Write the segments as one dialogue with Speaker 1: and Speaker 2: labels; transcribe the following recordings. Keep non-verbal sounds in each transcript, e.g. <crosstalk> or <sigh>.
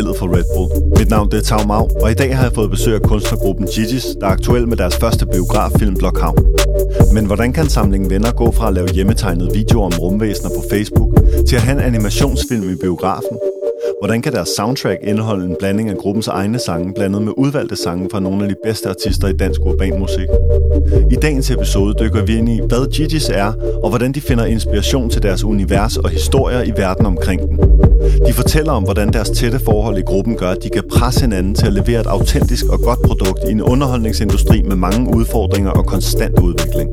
Speaker 1: spillet for Red Bull. Mit navn det er Tau Mau, og i dag har jeg fået besøg af kunstnergruppen Gigi's, der er aktuel med deres første biograffilm Blokhavn. Men hvordan kan samlingen venner gå fra at lave hjemmetegnede videoer om rumvæsener på Facebook, til at have en animationsfilm i biografen? Hvordan kan deres soundtrack indeholde en blanding af gruppens egne sange, blandet med udvalgte sange fra nogle af de bedste artister i dansk urban musik? I dagens episode dykker vi ind i, hvad Gigi's er, og hvordan de finder inspiration til deres univers og historier i verden omkring den. De fortæller om, hvordan deres tætte forhold i gruppen gør, at de kan presse hinanden til at levere et autentisk og godt produkt i en underholdningsindustri med mange udfordringer og konstant udvikling.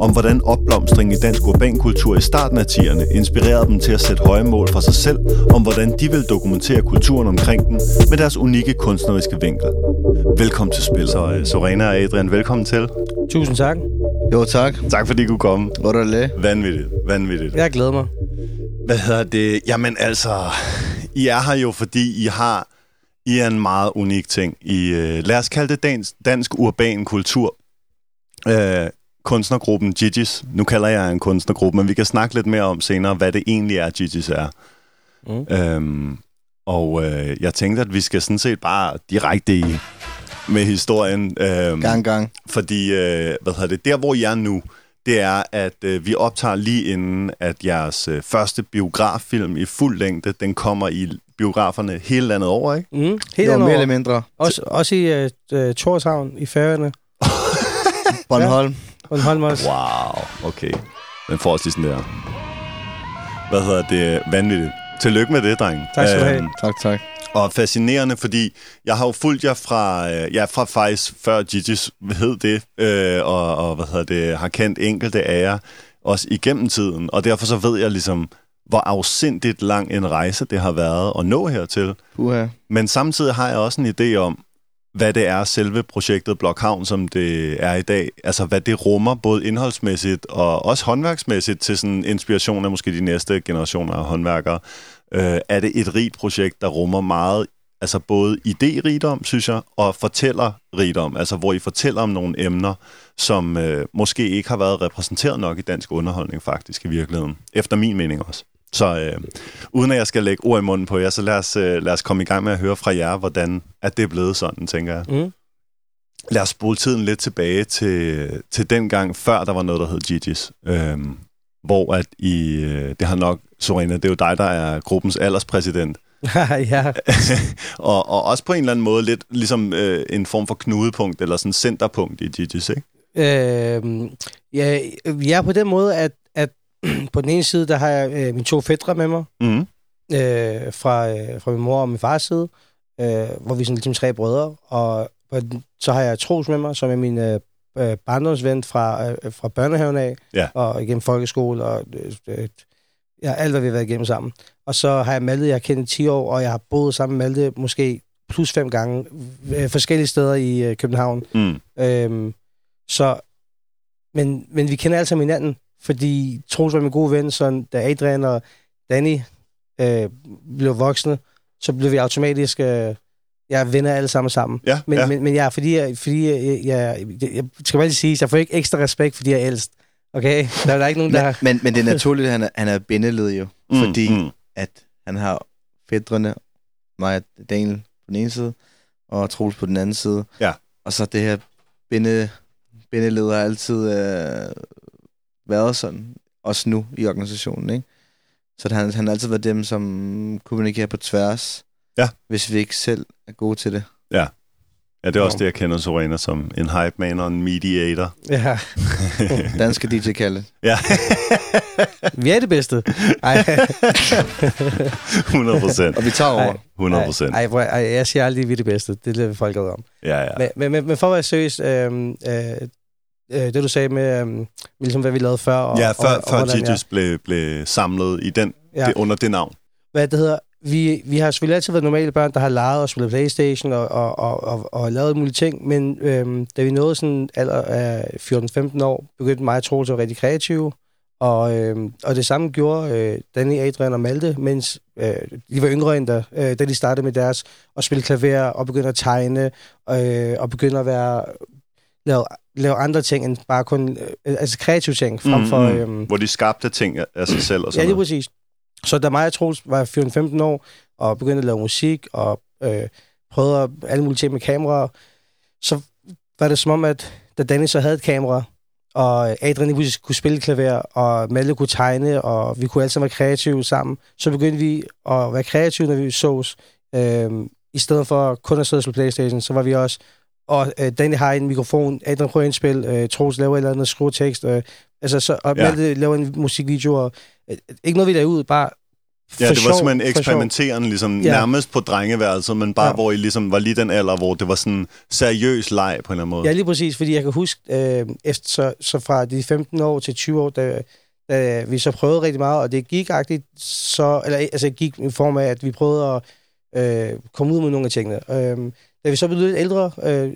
Speaker 1: Om hvordan opblomstring i dansk urbankultur i starten af 10'erne inspirerede dem til at sætte høje mål for sig selv, om hvordan de vil dokumentere kulturen omkring den med deres unikke kunstneriske vinkel. Velkommen til spil. Så uh, Sorena og Adrian, velkommen til.
Speaker 2: Tusind tak.
Speaker 3: Jo, tak.
Speaker 1: Tak fordi I kunne komme.
Speaker 3: Hvor er det?
Speaker 1: Vanvittigt, vanvittigt.
Speaker 2: Jeg glæder mig.
Speaker 1: Hvad hedder det? Jamen altså, I er her jo, fordi I har I er en meget unik ting. I, uh, lad os kalde det dansk, dansk urban kultur. Uh, kunstnergruppen Gigi's. Nu kalder jeg en kunstnergruppe, men vi kan snakke lidt mere om senere, hvad det egentlig er, Gigi's er. Mm. Øhm, og uh, jeg tænkte, at vi skal sådan set bare direkte i med historien. Øhm,
Speaker 3: gang, gang.
Speaker 1: Fordi, uh, hvad hedder det, der hvor I er nu, det er, at øh, vi optager lige inden, at jeres øh, første biograffilm i fuld længde, den kommer i biograferne hele landet over, ikke?
Speaker 2: Mm, helt
Speaker 3: jo,
Speaker 2: andet
Speaker 3: mere
Speaker 2: over.
Speaker 3: eller mindre.
Speaker 2: Også, også i uh, Torshavn i Færøerne. <laughs>
Speaker 3: Bornholm.
Speaker 2: Bornholm også.
Speaker 1: Wow, okay. Den får os lige sådan der. Hvad hedder det? Vanvittigt. Tillykke med det, dreng.
Speaker 2: Tak skal du have.
Speaker 1: Øhm,
Speaker 3: Tak, tak.
Speaker 1: Og fascinerende, fordi jeg har jo fulgt jer fra, øh, ja, fra faktisk før Gigi's hed det, øh, og, og hvad hedder det, har kendt enkelte af jer også igennem tiden, og derfor så ved jeg ligesom, hvor afsindigt lang en rejse det har været at nå hertil.
Speaker 3: Uha.
Speaker 1: Men samtidig har jeg også en idé om, hvad det er selve projektet Blokhavn, som det er i dag. Altså, hvad det rummer, både indholdsmæssigt og også håndværksmæssigt, til sådan inspiration af måske de næste generationer af håndværkere. Øh, er det et rigt projekt, der rummer meget, altså både idérigdom, synes jeg, og fortællerrigdom, altså hvor I fortæller om nogle emner, som øh, måske ikke har været repræsenteret nok i dansk underholdning faktisk i virkeligheden. Efter min mening også. Så øh, uden at jeg skal lægge ord i munden på jer, så lad os, øh, lad os komme i gang med at høre fra jer, hvordan at det er blevet sådan, tænker jeg.
Speaker 2: Mm.
Speaker 1: Lad os spole tiden lidt tilbage til, til den gang, før der var noget, der hed Gigi's. Øhm, hvor at I, øh, det har nok, Sorena, det er jo dig, der er gruppens alderspræsident. <laughs>
Speaker 2: ja. <laughs>
Speaker 1: og, og også på en eller anden måde lidt ligesom øh, en form for knudepunkt, eller sådan centerpunkt i Gigi's, ikke?
Speaker 2: Øh, ja, er på den måde, at, at <clears throat> på den ene side, der har jeg øh, mine to fædre med mig,
Speaker 1: Mm.
Speaker 2: øh, fra, øh, fra min mor og min fars side, øh, hvor vi er sådan ligesom tre brødre, og, og så har jeg Troels med mig, som er min øh, øh, barndomsven fra, øh, fra børnehaven af,
Speaker 1: Ja.
Speaker 2: og igennem folkeskole, og øh, øh, ja, alt, hvad vi har været igennem sammen. Og så har jeg Malte, jeg har kendt i 10 år, og jeg har boet sammen med Malte måske plus fem gange, øh, forskellige steder i øh, København.
Speaker 1: Mm.
Speaker 2: Øhm, så, men, men vi kender alle sammen hinanden, fordi Troels var min gode ven, så da Adrian og Danny øh, blev voksne, så blev vi automatisk, øh, jeg er venner alle sammen sammen.
Speaker 1: Ja,
Speaker 2: Men,
Speaker 1: ja.
Speaker 2: men, men jeg, fordi, jeg, fordi jeg, jeg, jeg, jeg skal bare lige sige, jeg får ikke ekstra respekt, fordi jeg er ældst. Okay? Der er der ikke nogen, der...
Speaker 3: Men, men, men det er <laughs> naturligt, at han er, han er bindeled jo.
Speaker 1: Mm,
Speaker 3: Fordi
Speaker 1: mm.
Speaker 3: at han har fædrene, mig og Daniel på den ene side, og Troels på den anden side.
Speaker 1: Ja.
Speaker 3: Og så det her binde, bindeled har altid øh, været sådan, også nu i organisationen, ikke? Så han, han har altid været dem, som kommunikerer på tværs,
Speaker 1: Ja.
Speaker 3: hvis vi ikke selv er gode til det.
Speaker 1: Ja, det er også det, jeg kender Sorena som en hype man og en mediator.
Speaker 2: Ja, <laughs>
Speaker 3: Danske DJ Kalle.
Speaker 1: Ja, <laughs>
Speaker 2: vi er det bedste. Ej, <laughs>
Speaker 1: 100 procent.
Speaker 3: Og vi tager over.
Speaker 2: Ej.
Speaker 1: 100 procent.
Speaker 2: ej, ej, ej, jeg siger aldrig, at vi er det bedste. Det er det, folk om.
Speaker 1: Ja, ja.
Speaker 2: Men, men, men, men for at være seriøs, øh, øh, øh, det du sagde med, øh, ligesom, hvad vi lavede før. Og,
Speaker 1: Ja, før,
Speaker 2: og, og,
Speaker 1: før Gigi's blev, blev samlet i den,
Speaker 2: Ja.
Speaker 1: det, under det navn.
Speaker 2: Hvad det hedder, vi, vi har selvfølgelig altid været normale børn, der har leget og spillet Playstation og, og, og, og, og lavet mulige ting, men øhm, da vi nåede sådan alder af 14-15 år, begyndte mig og Troels at være rigtig kreative, og, øhm, og det samme gjorde øh, Danny, Adrian og Malte, mens øh, de var yngre end da, øh, da de startede med deres at spille klaver og begyndte at tegne øh, og begyndte at være lave, lave andre ting end bare kun øh, altså kreative ting frem
Speaker 1: Mm,
Speaker 2: for...
Speaker 1: mm.
Speaker 2: Øhm,
Speaker 1: Hvor de skabte ting af- sig selv og
Speaker 2: Ja,
Speaker 1: sådan
Speaker 2: lige
Speaker 1: noget.
Speaker 2: præcis. Så da mig og Troels var 14-15 år, og begyndte at lave musik, og øh, prøvede at- alle mulige ting med kameraer, så var det som om, at da Danny så havde et kamera, og Adrian lige kunne spille klaver, og Malte kunne tegne, og vi kunne alle sammen være kreative sammen, så begyndte vi at være kreative, når vi sås. Øhm, I stedet for kun at sidde og spille Playstation, så var vi også... Og øh, Danny har en mikrofon, Adrian prøver at indspille, øh, Troels laver et eller andet, skriver tekst, øh, altså, så, og
Speaker 1: Ja.
Speaker 2: Malte laver en musikvideo, og øh, ikke noget, vi lavede ud, bare
Speaker 1: Ja,
Speaker 2: for
Speaker 1: det var
Speaker 2: sjov,
Speaker 1: simpelthen eksperimenterende, ligesom
Speaker 2: Ja.
Speaker 1: nærmest på drengeværelset, men bare
Speaker 2: Ja.
Speaker 1: hvor I ligesom var lige den alder, hvor det var sådan seriøs leg på en eller anden måde.
Speaker 2: Ja, lige præcis, fordi jeg kan huske, øh, efter, så, så fra de 15 år til 20 år, da, da vi så prøvede rigtig meget, og det gik agtigt, så, eller altså gik i form af, at vi prøvede at øh, komme ud med nogle af tingene. Øh, da vi så blev lidt ældre, øh,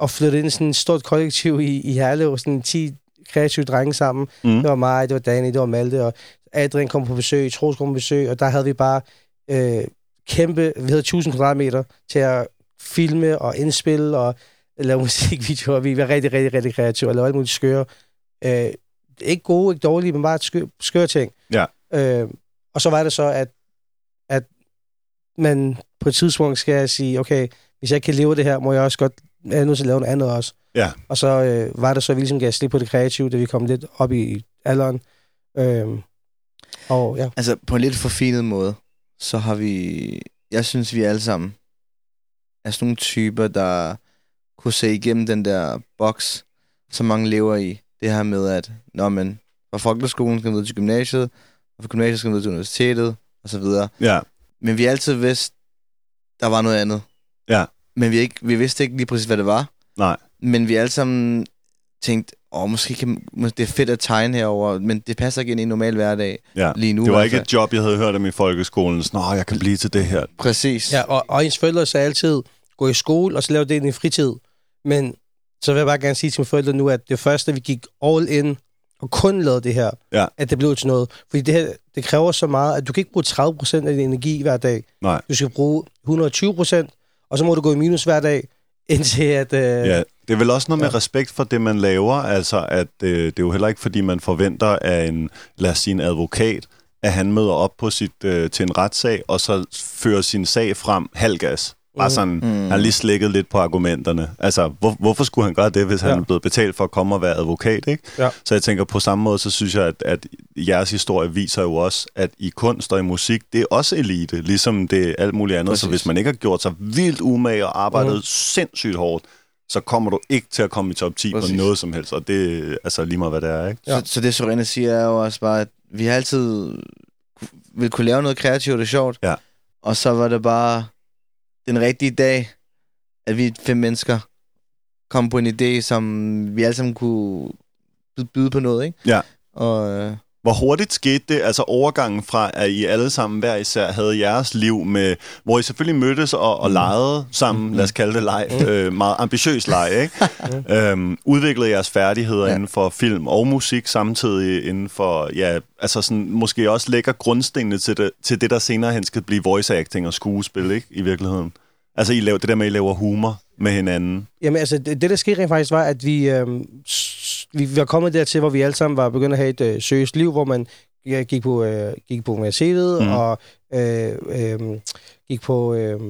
Speaker 2: og flyttede ind i sådan et stort kollektiv i, i Herlev, sådan 10 kreative drenge sammen.
Speaker 1: Mm.
Speaker 2: Det var mig, det var Danny, det var Malte, og Adrian kom på besøg, Troels kom på besøg, og der havde vi bare øh, kæmpe, vi havde 1000 kvadratmeter til at filme og indspille og lave <laughs> musikvideoer. Vi var rigtig, rigtig, rigtig kreative og lavede alle mulige skøre. Øh, ikke gode, ikke dårlige, men bare skøre, skøre ting.
Speaker 1: Ja.
Speaker 2: Øh, og så var det så, at, at man på et tidspunkt skal sige, okay, hvis jeg kan leve det her, må jeg også godt jeg er nødt til at lave noget andet også.
Speaker 1: Ja.
Speaker 2: Og så øh, var det så, at vi ligesom gav slip på det kreative, da vi kom lidt op i alderen. Øh, og ja.
Speaker 3: Altså, på en lidt forfinet måde, så har vi... Jeg synes, vi alle sammen er sådan nogle typer, der kunne se igennem den der boks, som mange lever i. Det her med, at når man fra folkeskolen skal man videre til gymnasiet, og fra gymnasiet skal man videre til universitetet, og så videre.
Speaker 1: Ja. Men
Speaker 3: vi har altid vidst, der var noget andet.
Speaker 1: Ja.
Speaker 3: Men vi, ikke, vi vidste ikke lige præcis, hvad det var.
Speaker 1: Nej.
Speaker 3: Men vi har alle sammen tænkt, åh, måske kan, det er fedt at tegne herover, men det passer ikke ind i en normal hverdag
Speaker 1: Ja.
Speaker 3: lige nu.
Speaker 1: Det var ikke
Speaker 3: hvert
Speaker 1: et job, jeg havde hørt om i folkeskolen. Sådan, Nå, jeg kan blive til det her.
Speaker 3: Præcis.
Speaker 2: Ja, og, og ens forældre sagde altid, gå i skole, og så lave det i fritid. Men så vil jeg bare gerne sige til mine forældre nu, at det første, vi gik all in, og kun lavede det her,
Speaker 1: Ja.
Speaker 2: at det blev til noget. Fordi det her, det kræver så meget, at du kan ikke bruge 30% af din energi hver dag.
Speaker 1: Nej.
Speaker 2: Du skal bruge 120%, og så må du gå i minus hver dag, indtil at... Øh,
Speaker 1: Ja, det er vel også noget med
Speaker 2: Ja.
Speaker 1: respekt for det, man laver. Altså, at øh, det er jo heller ikke, fordi man forventer af en, lad os sige, en advokat, at han møder op på sit, øh, til en retssag, og så fører sin sag frem halvgas. Bare
Speaker 2: Mhm.
Speaker 1: sådan, mm.
Speaker 3: Mm.
Speaker 1: han har lige slikket lidt på argumenterne. Altså, hvor, hvorfor skulle han gøre det, hvis han
Speaker 2: Ja.
Speaker 1: er blevet betalt for at komme og være advokat, ikke?
Speaker 2: Ja.
Speaker 1: Så jeg tænker, på samme måde, så synes jeg, at, at jeres historie viser jo også, at i kunst og i musik, det er også elite, ligesom det er alt muligt andet. Præcis. Så hvis man ikke har gjort sig vildt umage og arbejdet mm. sindssygt hårdt, så kommer du ikke til at komme i top 10
Speaker 3: Præcis.
Speaker 1: på noget som helst, og det er altså lige meget, hvad det er, ikke?
Speaker 2: Ja.
Speaker 3: Så, så det, Sorena siger, er jo også bare, at vi har altid vil kunne lave noget kreativt og sjovt.
Speaker 1: Ja.
Speaker 3: Og så var det bare den rigtige dag, at vi fem mennesker kom på en idé, som vi alle sammen kunne byde- byde på noget, ikke?
Speaker 1: Ja.
Speaker 3: Og øh,
Speaker 1: Hvor hurtigt skete det, altså overgangen fra, at I alle sammen hver især havde jeres liv med, hvor I selvfølgelig mødtes og, og
Speaker 3: Mm.
Speaker 1: legede sammen, lad os kalde det leg, øh, meget ambitiøs leg, ikke? <laughs> øhm, udviklede jeres færdigheder ja. Inden for film og musik samtidig inden for, ja, altså sådan, måske også lægger grundstenene til det, til det, der senere hen skal blive voice acting og skuespil, ikke? I virkeligheden. Altså, I laver, det der med, at I laver humor med hinanden.
Speaker 2: Jamen altså, det, det der skete rent faktisk var, at vi, øh, vi, vi var kommet dertil, hvor vi alle sammen var begyndt at have et øh, seriøst liv, hvor man ja, gik på, øh, gik på universitetet,
Speaker 1: Mm.
Speaker 2: og øh, øh, gik på, øh,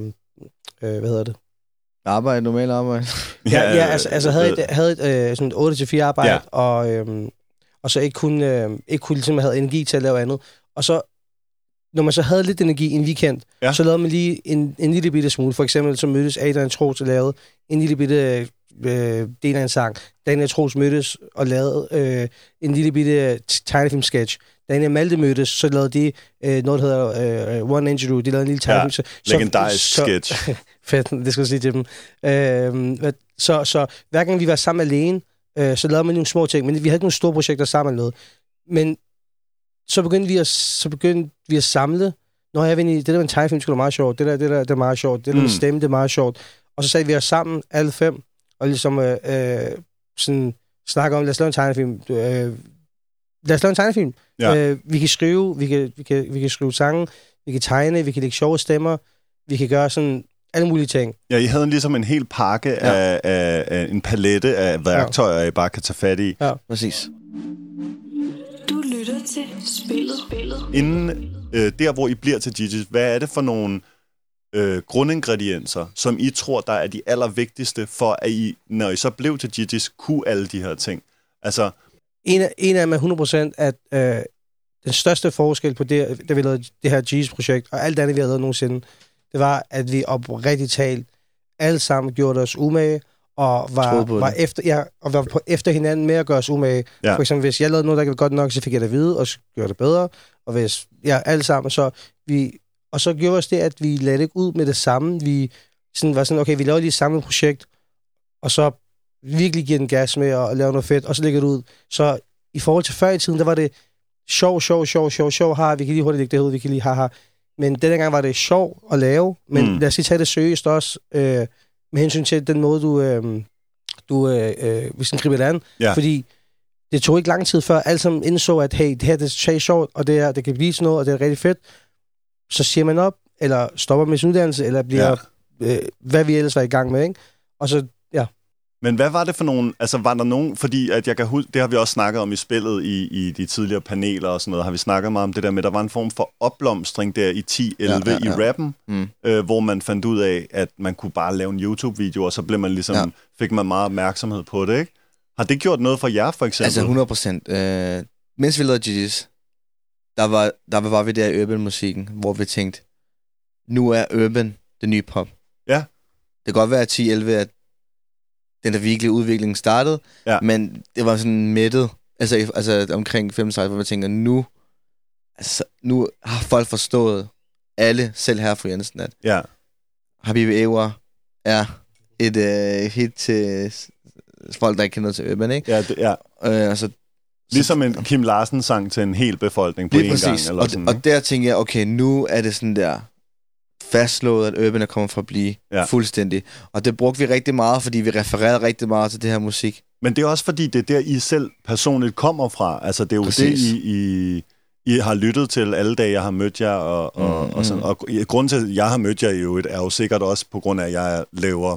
Speaker 2: øh, hvad hedder det?
Speaker 3: arbejde, normalt arbejde. <laughs>
Speaker 2: Ja, ja, altså, altså havde
Speaker 1: øh,
Speaker 2: et, havde et øh, sådan 8-4 arbejde,
Speaker 1: Ja.
Speaker 2: og, øhm, og så ikke kunne, øh, ikke kunne ligesom have energi til at lave andet. Og så, når man så havde lidt energi en weekend,
Speaker 1: Ja.
Speaker 2: ja. så lavede man lige en, en lille bitte smule. For eksempel så mødtes Adrian Troels og lavede en lille bitte øh, del af en sang. Daniel Troels mødtes og lavede øh, en lille bitte tegnefilm-sketch. Daniel Malte mødtes, så lavede de øh, noget, der hedder øh, One Angel De lavede en lille tegnefilm. så- så-
Speaker 1: Legendarisk
Speaker 2: så-
Speaker 1: sketch. <laughs>
Speaker 2: Fedt, det skal jeg sige til dem. Øh, så, så hver gang vi var sammen alene, øh, så lavede man nogle små ting, men vi havde ikke nogle store projekter sammen eller noget. Men så begyndte vi at, så begyndte vi at samle. Når jeg ved, det der med en tegnefilm, skulle være meget sjovt. Det der, det der, det er meget sjovt. Det der
Speaker 1: Mm.
Speaker 2: med stemme, det er meget sjovt. Og så satte vi os sammen, alle fem, og ligesom øh, øh, sådan snakke om, lad os lave en tegnefilm. Øh, lad os lave en tegnefilm.
Speaker 1: Ja.
Speaker 2: Øh, vi kan skrive, vi kan, vi, kan, vi kan skrive sange, vi kan tegne, vi kan lægge sjove stemmer, vi kan gøre sådan alle mulige ting.
Speaker 1: Ja, I havde en, ligesom en hel pakke ja.
Speaker 3: Ja.
Speaker 1: af, af, af en palette af værktøjer, I bare kan tage fat i.
Speaker 3: Præcis.
Speaker 4: Du lytter til spillet. spillet.
Speaker 1: Inden øh, der hvor I bliver til Gigi's, hvad er det for nogle øh, grundingredienser, som I tror, der er de allervigtigste for, at I, når I så blev til Gigi's, kunne alle de her ting? Altså,
Speaker 2: En af, en af dem er 100% at øh, den største forskel på det, da vi lavede det her G's-projekt, og alt andet, vi havde lavet nogensinde, det var, at vi oprigtigt talt alle sammen gjorde os umage, og var, var, efter, ja, og var på efter hinanden med at gøre os umage.
Speaker 1: Ja.
Speaker 2: For eksempel, hvis jeg lavede noget, der ikke var godt nok, så fik jeg det at vide, og så gjorde det bedre. Og hvis, ja, alle sammen, så vi, og så gjorde os det, at vi lagde det ikke ud med det samme. Vi sådan, var sådan, okay, vi laver lige samme projekt, og så virkelig giver den gas med at lave noget fedt, og så lægger det ud. Så i forhold til før i tiden, der var det sjov, sjov, sjov, sjov, sjov, har vi kan lige hurtigt lægge det ud, vi kan lige haha. Men denne gang var det sjov at lave, men
Speaker 1: Mm.
Speaker 2: lad os lige tage det seriøst også, øh, med hensyn til den måde, du, øh, du øh, øh, hvis den griber det an.
Speaker 1: Ja.
Speaker 2: Fordi det tog ikke lang tid før, alle sammen indså, at hey, det her det er sjovt, og det, er, det kan blive sådan noget, og det er rigtig fedt. Så siger man op, eller stopper med sin uddannelse, eller bliver, ja. øh, hvad vi ellers var i gang med, ikke? Og så, ja,
Speaker 1: Men hvad var det for nogen, altså var der nogen, fordi at jeg kan huske, det har vi også snakket om i spillet i, i de tidligere paneler og sådan noget, har vi snakket meget om det der med, der var en form for opblomstring der i 10-11 ja,
Speaker 3: Ja,
Speaker 1: ja, i rappen,
Speaker 3: Mm.
Speaker 1: øh, hvor man fandt ud af, at man kunne bare lave en YouTube-video, og så blev man ligesom, ja.
Speaker 3: Ja.
Speaker 1: fik man meget opmærksomhed på det, ikke? Har det gjort noget for jer, for eksempel?
Speaker 3: Altså 100 procent. Øh, mens vi lavede GG's, der var, der var vi der i urban-musikken, hvor vi tænkte, nu er urban det nye pop.
Speaker 1: Ja.
Speaker 3: Det kan godt være, at 10-11 at den der virkelig udvikling startede,
Speaker 1: Ja.
Speaker 3: men det var sådan mættet, altså, altså omkring 35, hvor man tænker, nu, altså, nu har folk forstået, alle, selv her fra Jensen, at
Speaker 1: Ja,
Speaker 3: Habib Ewa er et øh, hit til folk, der ikke kender til urban, ikke?
Speaker 1: ja, det, ja.
Speaker 3: Øh, altså,
Speaker 1: Ligesom en Kim Larsen-sang til en hel befolkning på
Speaker 3: Lige
Speaker 1: én
Speaker 3: præcis.
Speaker 1: gang. Eller
Speaker 3: og,
Speaker 1: sådan,
Speaker 3: og der tænker jeg, okay, nu er det sådan der fastslået, at Urban er kommet for at blive
Speaker 1: Ja.
Speaker 3: fuldstændig. Og det brugte vi rigtig meget, fordi vi refererede rigtig meget til det her musik.
Speaker 1: Men det er også fordi, det er der, I selv personligt kommer fra. Altså, det er jo
Speaker 3: Præcis.
Speaker 1: det, I, I, I har lyttet til alle dage, jeg har mødt jer. Og, og,
Speaker 3: Mm,
Speaker 1: og, sådan. og grunden til, at jeg har mødt jer i øvrigt, er jo sikkert også på grund af, at jeg laver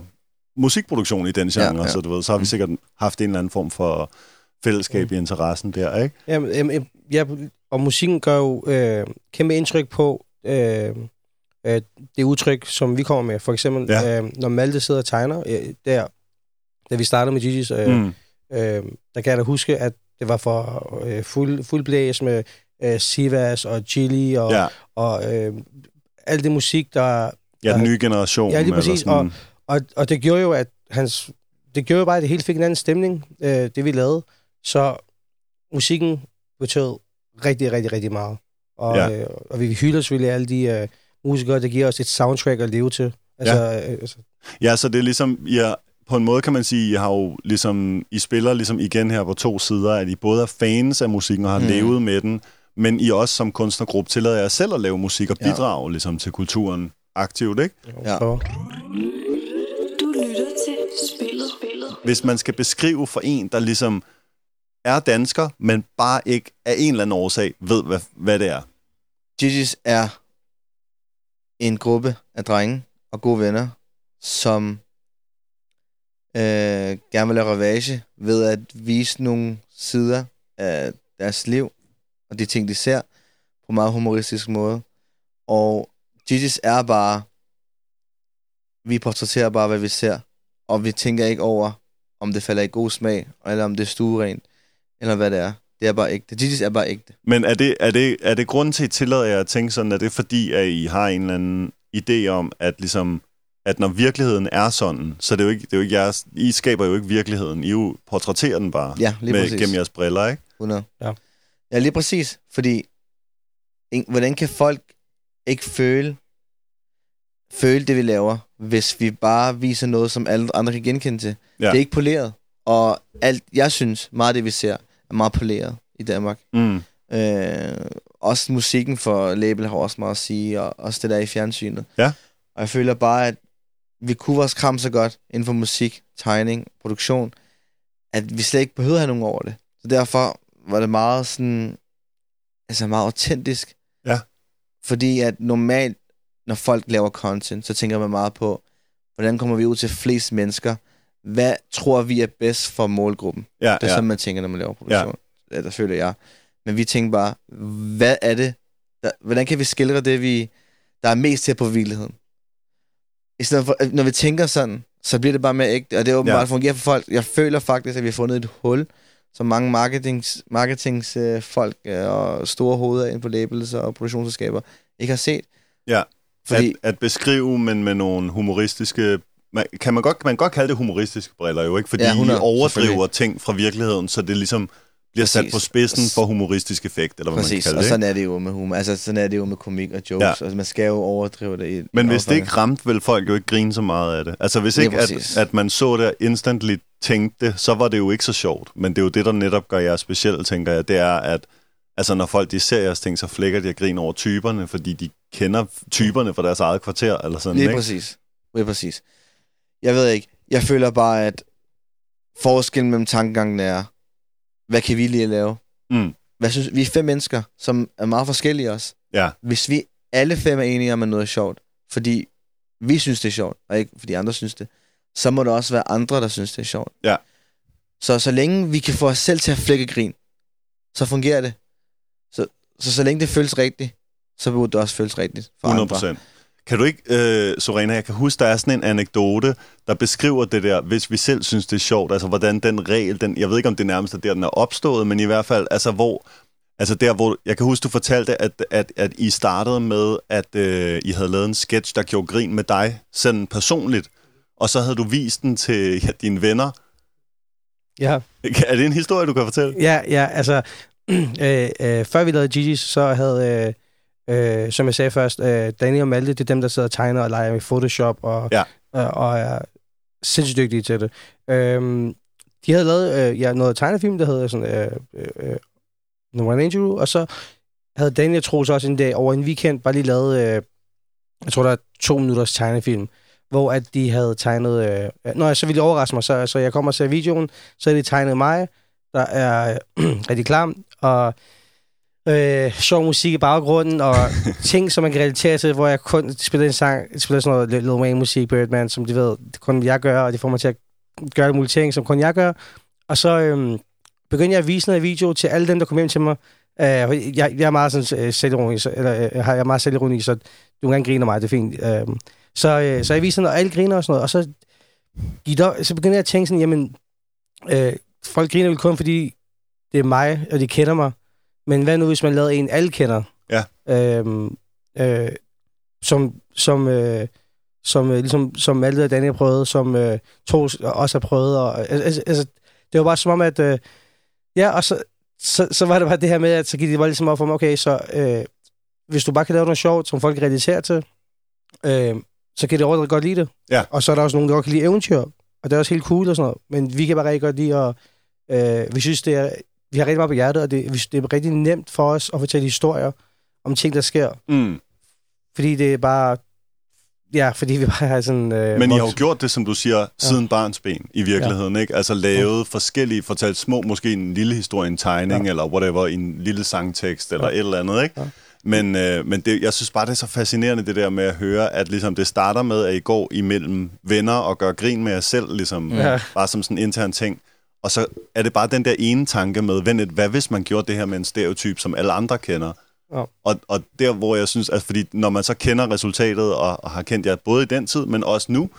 Speaker 1: musikproduktion i den genre. Ja,
Speaker 3: Ja,
Speaker 1: ja.
Speaker 3: ja.
Speaker 1: Så du ved, så har vi
Speaker 3: Mm.
Speaker 1: sikkert haft en eller anden form for fællesskab i interessen der, ikke?
Speaker 2: Jamen, jamen, ja, og musikken gør jo øh, kæmpe indtryk på øh, øh, det udtryk, som vi kommer med. For eksempel,
Speaker 1: Ja.
Speaker 2: ja. øh, når Malte sidder og tegner, øh, der, da vi startede med Gigi's, øh,
Speaker 1: Mm.
Speaker 2: mm. øh, der kan jeg da huske, at det var for øh, fuld, fuld blæs med øh, Sivas og Chili og,
Speaker 1: Ja.
Speaker 2: og øh, alt det musik, der...
Speaker 1: ja, den nye generation.
Speaker 2: Ja, lige
Speaker 1: eller
Speaker 2: præcis,
Speaker 1: sådan.
Speaker 2: Og, og det gjorde jo, at hans... Det gjorde jo bare, at det hele fik en anden stemning, øh, det vi lavede. Så musikken betød rigtig, rigtig, rigtig meget. Og,
Speaker 1: Ja.
Speaker 2: ja. øh, og vi hylder selvfølgelig alle de øh, musikere, der giver os et soundtrack at leve til. Altså, ja. øh, altså,
Speaker 1: Ja, så det er ligesom, ja, på en måde kan man sige, I har jo ligesom, I spiller ligesom igen her på to sider, at I både er fans af musikken og har mm. Levet med den, men I også som kunstnergruppe tillader jer selv at lave musik og
Speaker 3: Ja.
Speaker 1: bidrage ja. ligesom til kulturen aktivt, ikke?
Speaker 3: Ja.
Speaker 2: så,
Speaker 4: Du lytter til spillet. spillet.
Speaker 1: Hvis man skal beskrive for en, der ligesom er dansker, men bare ikke af en eller anden årsag ved, hvad, hvad det er.
Speaker 3: Gigi's er en gruppe af drenge og gode venner, som øh, gerne vil lave ravage ved at vise nogle sider af deres liv og de ting, de ser på meget humoristisk måde. Og Gigi's er bare, vi portrætterer bare, hvad vi ser, og vi tænker ikke over, om det falder i god smag, eller om det er stuerent, eller hvad det er. Det er bare ægte. Gigi's er bare ægte.
Speaker 1: Men er det, er det, er det grunden til, at I tillader jer at tænke sådan, er det fordi, at I har en eller anden idé om, at ligesom, at når virkeligheden er sådan, så det er jo ikke, det er jo ikke jeres, I skaber jo ikke virkeligheden, I jo portrætterer den bare
Speaker 3: Ja, lige
Speaker 1: med,
Speaker 3: præcis.
Speaker 1: gennem jeres briller, ikke?
Speaker 3: 100.
Speaker 2: Ja.
Speaker 3: Ja, lige præcis. Fordi, en, hvordan kan folk ikke føle, føle det, vi laver, hvis vi bare viser noget, som alle andre kan genkende til?
Speaker 1: Ja.
Speaker 3: Det er ikke poleret. Og alt, jeg synes, meget af det, vi ser, er meget poleret i Danmark.
Speaker 1: Mm.
Speaker 3: Øh, også musikken for label har også meget at sige, og også det der i fjernsynet.
Speaker 1: Ja.
Speaker 3: Og jeg føler bare, at vi kunne vores kram så godt inden for musik, tegning, produktion, at vi slet ikke behøvede at have nogen over det. Så derfor var det meget sådan, altså meget autentisk.
Speaker 1: Ja.
Speaker 3: Fordi at normalt, når folk laver content, så tænker man meget på, hvordan kommer vi ud til flest mennesker? Hvad tror vi er bedst for målgruppen?
Speaker 1: Ja,
Speaker 3: Det er
Speaker 1: ja.
Speaker 3: sådan, man tænker, når man laver produktion. Ja. Det føler jeg. Men vi tænker bare, hvad er det, der, hvordan kan vi skildre det, vi, der er mest til på virkeligheden? I stedet for, når vi tænker sådan, så bliver det bare mere ægte, og det er åbenbart,
Speaker 1: Ja.
Speaker 3: fungerer for folk. Jeg føler faktisk, at vi har fundet et hul, som mange marketings, marketingsfolk øh, øh, og store hoveder ind på labels og produktionsselskaber ikke har set.
Speaker 1: Ja.
Speaker 3: Fordi,
Speaker 1: At, at beskrive, men med nogle humoristiske... Man, kan man godt, man godt kalde det humoristiske briller jo, ikke? Fordi
Speaker 3: Ja,
Speaker 1: ja, I
Speaker 3: 100,
Speaker 1: overdriver ting fra virkeligheden, så det ligesom bliver sat
Speaker 3: Præcis.
Speaker 1: på spidsen for humoristisk effekt, eller hvad
Speaker 3: præcis,
Speaker 1: man
Speaker 3: og
Speaker 1: kan kalde det.
Speaker 3: sådan
Speaker 1: ikke?
Speaker 3: er det jo med humor. Altså, sådan er det jo med komik og jokes.
Speaker 1: Ja.
Speaker 3: Altså, man skal jo overdrive det i
Speaker 1: Men hvis det ikke ramte, vil folk jo ikke grine så meget af det. Altså hvis ikke, at, at man så det og instantly tænkte det, så var det jo ikke så sjovt. Men det er jo det, der netop gør jer specielt, tænker jeg, det er, at altså, når folk de ser jeres ting, så flækker de og griner over typerne, fordi de kender typerne fra deres eget kvarter, eller sådan,
Speaker 3: Lige
Speaker 1: ikke?
Speaker 3: præcis. Lige præcis. Jeg ved ikke. Jeg føler bare, at forskellen mellem tankegangen er, hvad kan vi lige lave?
Speaker 1: Mm.
Speaker 3: Hvad synes, vi er fem mennesker, som er meget forskellige også.
Speaker 1: Ja.
Speaker 3: Hvis vi alle fem er enige om, at noget er sjovt, fordi vi synes, det er sjovt, og ikke fordi andre synes det, så må der også være andre, der synes, det er sjovt.
Speaker 1: Ja.
Speaker 3: Så så længe vi kan få os selv til at flække grin, så fungerer det. Så så, så længe det føles rigtigt, så burde det også føles rigtigt for
Speaker 1: 100
Speaker 3: andre.
Speaker 1: Kan du ikke, øh, Sorena, jeg kan huske, der er sådan en anekdote, der beskriver det der, hvis vi selv synes, det er sjovt, altså hvordan den regel, den, jeg ved ikke, om det nærmest er der, den er opstået, men i hvert fald, altså hvor, altså der, hvor, jeg kan huske, du fortalte, at, at, at I startede med, at øh, I havde lavet en sketch, der gjorde grin med dig, sådan personligt, og så havde du vist den til ja, dine venner.
Speaker 2: Ja,
Speaker 1: Er det en historie, du kan fortælle?
Speaker 2: ja, ja altså, <clears throat> øh, øh, før vi lavede Gigi's, så havde, øh, øh, som jeg sagde først, øh, Daniel og Malte, det er dem, der sidder og tegner og leger med Photoshop, og,
Speaker 1: Ja.
Speaker 2: og, og er sindssygt dygtige til det. Øh, de havde lavet øh, ja, noget tegnefilm, der hedder sådan, øh, øh, No One Angel, og så havde Daniel Troels også en dag over en weekend bare lige lavet, øh, jeg tror, der er to minutters tegnefilm, hvor at de havde tegnet... Øh, nå, så ville overraske mig, så, så jeg kommer og ser videoen, så havde de tegnet mig, der er øh, <clears throat> rigtig klam, og øh, sjov musik i baggrunden, og <laughs> ting, som man kan relatere til, hvor jeg kun spiller en sang, spiller sådan noget Lil Wayne musik, Birdman, som de ved, det kun jeg gør, og det får mig til at gøre alle mulige ting, som kun jeg gør. Og så øh, begyndte jeg at vise noget video til alle dem, der kom hjem til mig. Øh, jeg, jeg er meget sådan øh, selvironisk, eller øh, jeg har- jeg er meget selvironisk, så du kan gerne grine af mig, det er fint. Øh, så, øh, så jeg viser noget, og alle griner og sådan noget, og så, gik så begyndte jeg at tænke sådan, jamen, øh, folk griner vel kun, fordi det er mig, og de kender mig. Men hvad nu, hvis man lavede en, alle kender?
Speaker 1: Ja.
Speaker 2: Øhm, øh, som, som, øh, som, øh, ligesom, som Malte og Daniel prøvede, som øh, to også har prøvet. Og, altså, altså, det var bare som om, at... Øh, ja, og så, så, så var det bare det her med, at så gik det bare ligesom op for mig, okay, så øh, hvis du bare kan lave noget sjovt, som folk kan relatere til, øh, så kan det overdrevet godt lide det.
Speaker 1: Ja.
Speaker 2: Og så er der også nogen, der godt kan lide eventyr, og det er også helt cool og sådan noget. Men vi kan bare rigtig godt lide at... Øh, vi synes, det er... Vi har rigtig meget på hjertet, og det, det er rigtig nemt for os at fortælle historier om ting, der sker.
Speaker 1: Mm.
Speaker 2: Fordi det er bare... Ja, fordi vi bare har sådan... Øh,
Speaker 1: Men I har jo gjort det, som du siger, siden barns ben i virkeligheden, ikke? Altså lavet forskellige, fortalt små, måske en lille historie, en tegning,
Speaker 2: Ja.
Speaker 1: eller whatever, en lille sangtekst, eller
Speaker 2: Ja.
Speaker 1: et eller andet, ikke?
Speaker 2: Ja.
Speaker 1: Men, øh, men det, jeg synes bare, det er så fascinerende, det der med at høre, at ligesom det starter med, at I går imellem venner og gør grin med jer selv, ligesom
Speaker 2: Ja.
Speaker 1: bare som sådan en intern ting. Og så er det bare den der ene tanke med, vent hvad hvis man gjorde det her med en stereotyp, som alle andre kender?
Speaker 2: Ja.
Speaker 1: Og, og der, hvor jeg synes, at fordi når man så kender resultatet, og, og har kendt jer både i den tid, men også nu,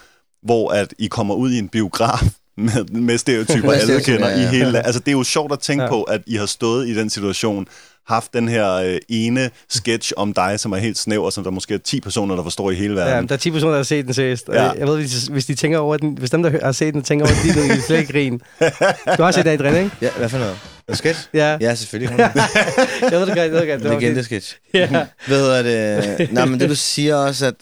Speaker 1: hvor at I kommer ud i en biograf <laughs> med, med stereotyper, alle kender i
Speaker 3: ja.
Speaker 1: hele la- Altså, det er jo sjovt at tænke ja.
Speaker 2: Ja.
Speaker 1: på, at I har stået i den situation, haft den her øh, ene sketch om dig, som er helt snæver, som der måske er 10 personer, der forstår i hele verden.
Speaker 2: Ja, der er 10 personer, der har set den seriøst.
Speaker 1: Ja.
Speaker 2: Jeg ved, hvis, hvis de tænker over den, hvis dem, der har set den, tænker over den, de vil slet ikke grine. Du har set det, Adrian, ikke?
Speaker 3: Ja, hvad for noget? En sketch?
Speaker 2: Ja.
Speaker 3: Ja, selvfølgelig. <laughs>
Speaker 2: jeg ved det godt, jeg ved det godt. Det
Speaker 3: sketch.
Speaker 2: Ja.
Speaker 3: Ved det? Nej, men det du siger også, at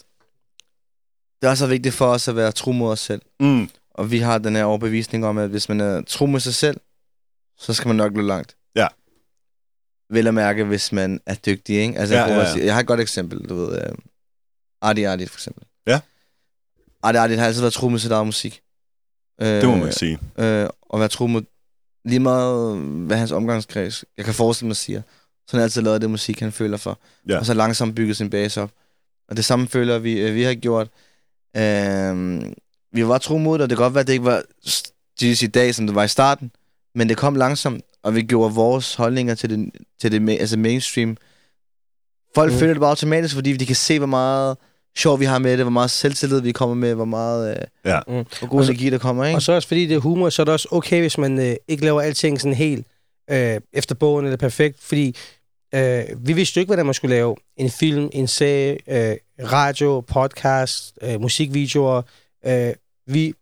Speaker 3: det er også vigtigt for os at være tro mod os selv.
Speaker 1: Mm,
Speaker 3: Og vi har den her overbevisning om, at hvis man er tro mod sig selv, så skal man nok nå langt.
Speaker 1: Ja.
Speaker 3: Vel at mærke, hvis man er dygtig, ikke? Altså,
Speaker 1: Ja,
Speaker 3: jeg,
Speaker 1: ja,
Speaker 3: ja, jeg har et godt eksempel, du ved. Uh, Artie Artie, for eksempel.
Speaker 1: Ja.
Speaker 3: Artie Artie har altid været tro mod sit eget musik. Uh,
Speaker 1: det må man sige.
Speaker 3: øh, og være tro mod lige meget, hvad hans omgangskreds, jeg kan forestille mig, siger. Så han har altid lavet det musik, han føler for.
Speaker 1: Ja.
Speaker 3: Og så langsomt bygget sin base op. Og det samme føler vi, øh, vi har gjort. Øh, vi var tro mod det, og det kan godt være, at det ikke var just i dag, som det var i starten. Men det kom langsomt, og vi gjorde vores holdninger til det, til det altså mainstream, Folk
Speaker 2: Mm.
Speaker 3: føler det bare automatisk, fordi de kan se, hvor meget sjov vi har med det, hvor meget selvtillid vi kommer med, hvor meget øh,
Speaker 1: Ja.
Speaker 2: Mm.
Speaker 3: hvor god
Speaker 2: Og så-
Speaker 3: energi der kommer, ikke?
Speaker 2: Og så også fordi det er humor, så er det også okay, hvis man øh, ikke laver alting sådan helt øh, efter bogen eller perfekt. Fordi øh, vi vidste jo ikke, hvordan man skulle lave en film, en serie, øh, radio, podcast, øh, musikvideoer. Øh, vi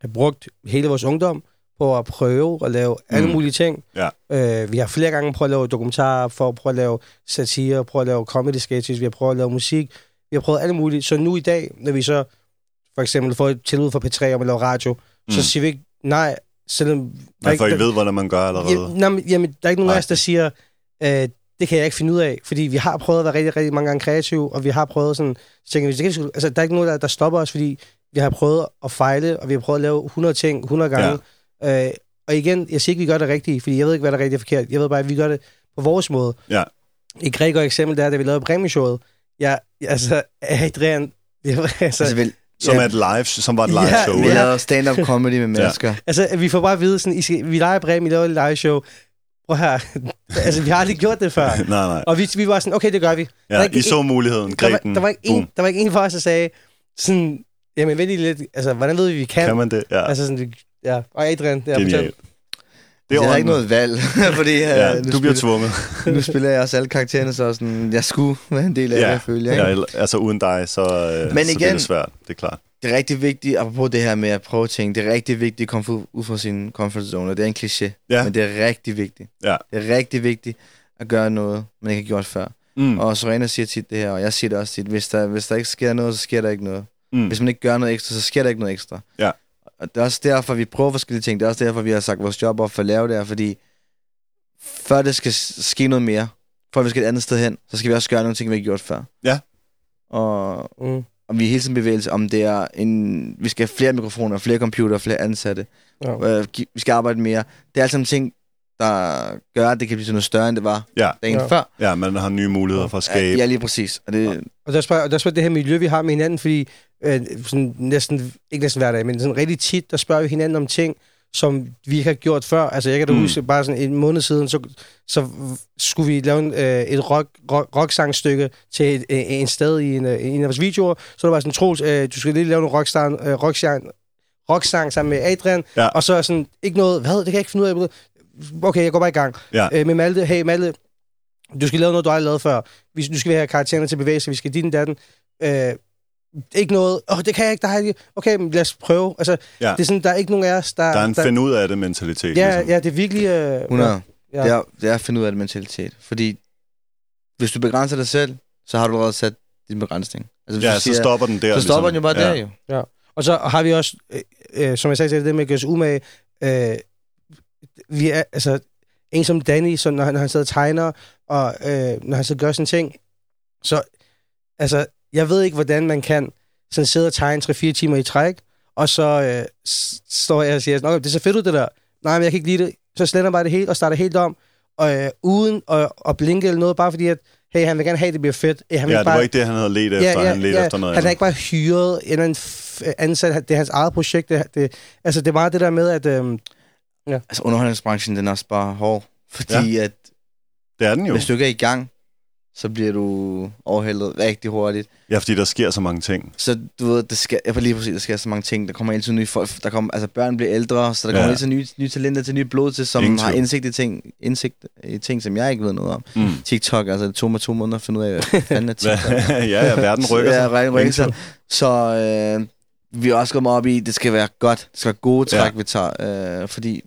Speaker 2: har brugt hele vores ungdom på at prøve at lave alle
Speaker 1: Mm.
Speaker 2: mulige ting.
Speaker 1: Ja.
Speaker 2: Øh, vi har flere gange prøvet at lave dokumentarer, for at prøve at lave satire, prøve at lave comedy sketches, vi har prøvet at lave musik. Vi har prøvet alle mulige. Så nu i dag, når vi så for eksempel får et tilbud fra P3 om at lave radio, mm. så siger vi ikke nej, selvom...
Speaker 1: Nej, for I
Speaker 2: der-
Speaker 1: ved, hvordan man gør allerede.
Speaker 2: Ja, nej, men, jamen, der er ikke nogen af
Speaker 1: Nej.
Speaker 2: os, der siger, øh, det kan jeg ikke finde ud af, fordi vi har prøvet at være rigtig, rigtig mange gange kreative, og vi har prøvet sådan, så tænker vi, det kan, altså, der er ikke nogen, der, der stopper os, fordi vi har prøvet at fejle, og vi har prøvet at lave 100 ting 100 gange. Ja. Øh, og igen, jeg siger ikke, vi gør det rigtige, fordi jeg ved ikke, hvad der er rigtigt og forkert. Jeg ved bare, at vi gør det på vores måde.
Speaker 1: Ja.
Speaker 2: Et rigtig godt eksempel, det er, da vi lavede præmieshowet. Ja, altså, <laughs> Adrian, det var, altså,
Speaker 3: Altså, vel,
Speaker 1: Som,
Speaker 2: Ja.
Speaker 1: er et live, som var et live
Speaker 2: Ja,
Speaker 1: show.
Speaker 3: vi lavede stand-up comedy med mennesker. <laughs>
Speaker 2: Altså, vi får bare at vide, sådan, I skal, vi leger Bremen, I laver et live show. Prøv her. <laughs> altså, vi har aldrig gjort det før.
Speaker 1: nej, nej.
Speaker 2: Og vi, vi var sådan, okay, det gør vi. Der
Speaker 1: Ja,
Speaker 2: ikke
Speaker 1: I så muligheden,
Speaker 2: Der
Speaker 1: greb
Speaker 2: var,
Speaker 1: den.
Speaker 2: der, var ikke en, der var ikke en for os, der sagde, sådan, jamen vent lige lidt, altså, hvordan ved vi, vi kan?
Speaker 1: Kan man det? Ja,
Speaker 2: Altså, sådan, det- ja. Og Adrian, der
Speaker 1: genialt.
Speaker 3: Det er
Speaker 1: ånden.
Speaker 3: ikke noget valg, <laughs> fordi
Speaker 1: Ja,
Speaker 3: nu,
Speaker 1: du bliver
Speaker 3: spiller,
Speaker 1: tvunget.
Speaker 3: nu spiller jeg også alle karaktererne, så sådan, jeg skulle være en del af
Speaker 1: Ja.
Speaker 3: det, jeg føler. Ikke?
Speaker 1: Ja, altså uden dig, så, øh,
Speaker 3: Men
Speaker 1: så bliver
Speaker 3: igen-
Speaker 1: det svært. Det er klart.
Speaker 3: Det er rigtig vigtigt, apropos det her med at prøve ting, det er rigtig vigtigt at komme ud- fra sin comfort zone, og det er en kliché,
Speaker 1: Ja.
Speaker 3: men det er rigtig vigtigt.
Speaker 1: Ja.
Speaker 3: Det er rigtig vigtigt at gøre noget, man ikke har gjort før.
Speaker 1: Mm.
Speaker 3: Og Sorena siger tit det her, og jeg siger det også tit, hvis der, hvis der ikke sker noget, så sker der ikke noget.
Speaker 1: Mm.
Speaker 3: Hvis man ikke gør noget ekstra, så sker der ikke noget ekstra.
Speaker 1: Ja.
Speaker 3: Og det er også derfor, vi prøver forskellige ting. Det er også derfor, vi har sagt vores job op for at lave det her, fordi før det skal ske noget mere, for at vi skal et andet sted hen, så skal vi også gøre nogle ting, vi ikke har gjort før.
Speaker 1: Ja.
Speaker 3: Og,
Speaker 2: Mm.
Speaker 3: og vi er hele tiden bevægelse, om det er en... Vi skal have flere mikrofoner, flere computer, flere ansatte.
Speaker 2: Ja.
Speaker 3: Øh, vi skal arbejde mere. Det er alt sammen ting, der gør, at det kan blive til noget større, end det var
Speaker 1: Ja.
Speaker 3: dagen
Speaker 2: Ja.
Speaker 3: før.
Speaker 1: Ja, man har nye muligheder for at
Speaker 3: Ja,
Speaker 1: skabe.
Speaker 3: ja, lige præcis. Og det,
Speaker 2: Og der er spørg- og der er spørg- det her miljø, vi har med hinanden, fordi øh, sådan næsten, ikke næsten hver dag, men sådan rigtig tit, der spørger vi hinanden om ting, som vi ikke har gjort før. Altså, jeg kan da
Speaker 1: Mm.
Speaker 2: mm. huske, bare sådan en måned siden, så, så skulle vi lave en, øh, et rock, rock, rocksangstykke til et, øh, en sted i en, øh, en af vores videoer. Så der var sådan, Troels, øh, du skal lige lave en rocksang, øh, rocksang, rocksang sammen med Adrian,
Speaker 1: Ja.
Speaker 2: og så sådan, ikke noget, hvad, det kan jeg ikke finde ud af. Okay, jeg går bare i gang.
Speaker 1: Ja.
Speaker 2: Øh, med Malte, hey Malte, du skal lave noget, du aldrig lavet før. Vi, nu skal vi have karaktererne til bevægelse, vi skal din datten. Øh, ikke noget, åh, oh, det kan jeg ikke, der har jeg ikke. Okay, men lad os prøve. Altså,
Speaker 1: Ja.
Speaker 2: det er sådan, der er ikke nogen af os, der...
Speaker 1: Der er en find ud af det mentalitet.
Speaker 2: Ja,
Speaker 1: ligesom.
Speaker 2: ja, det er virkelig... Øh,
Speaker 3: 100.
Speaker 2: Ja.
Speaker 3: Det, er, det er at finde ud af det mentalitet. Fordi hvis du begrænser dig selv, så har du allerede sat din begrænsning. Altså, hvis
Speaker 1: ja
Speaker 3: du
Speaker 1: så stopper den der.
Speaker 3: så stopper den
Speaker 1: ligesom.
Speaker 3: jo bare
Speaker 1: ja.
Speaker 3: der jo.
Speaker 2: Og så har vi også, øh, øh, som jeg sagde til dig, det med at gøre sig umage. Øh, vi er, altså, en som Danny, så når han, når han sidder og tegner, og øh, når han så gør sådan ting, så, altså, jeg ved ikke, hvordan man kan sådan sidde og tegne 3-4 timer i træk, og så øh, står jeg og siger, "Nå, det er så fedt ud, det der. Nej, men jeg kan ikke lide det. Så sletter bare det helt og starter helt om, og, øh, uden at, at blinke eller noget, bare fordi, at hey, han vil gerne have, at det bliver fedt. Han
Speaker 1: Ja, det
Speaker 2: bare,
Speaker 1: var ikke det, han havde let efter. han ledte efter noget
Speaker 2: Han
Speaker 1: andet.
Speaker 2: ikke bare hyret en eller anden ansat. Det er hans eget projekt. Det, det, altså, det er meget det der med, at... Øhm,
Speaker 3: Altså underholdningsbranchen, den er også bare hård. Fordi at
Speaker 1: Det er den jo.
Speaker 3: hvis du ikke er i gang, så bliver du overhældet rigtig hurtigt.
Speaker 1: Ja, fordi der sker så mange ting.
Speaker 3: Så du ved, det skal, jeg lige præcis, der sker så mange ting. Der kommer hele tiden nye folk, der kommer, altså børn bliver ældre, så der
Speaker 1: Ja.
Speaker 3: kommer hele tiden nye, nye talenter til nye blod til, som
Speaker 1: Ingen
Speaker 3: har indsigt i ting, indsigt i ting, som jeg ikke ved noget om.
Speaker 1: Mm.
Speaker 3: TikTok, altså det tog mig to måneder at finde ud af, hvad fanden er <laughs> TikTok. <laughs>
Speaker 1: ja, ja, verden rykker
Speaker 3: Ja,
Speaker 1: sig.
Speaker 3: verden rykker sig. Så øh, vi er også gået op i, det skal være godt, det skal være gode træk,
Speaker 1: Ja.
Speaker 3: ja. vi tager, øh, fordi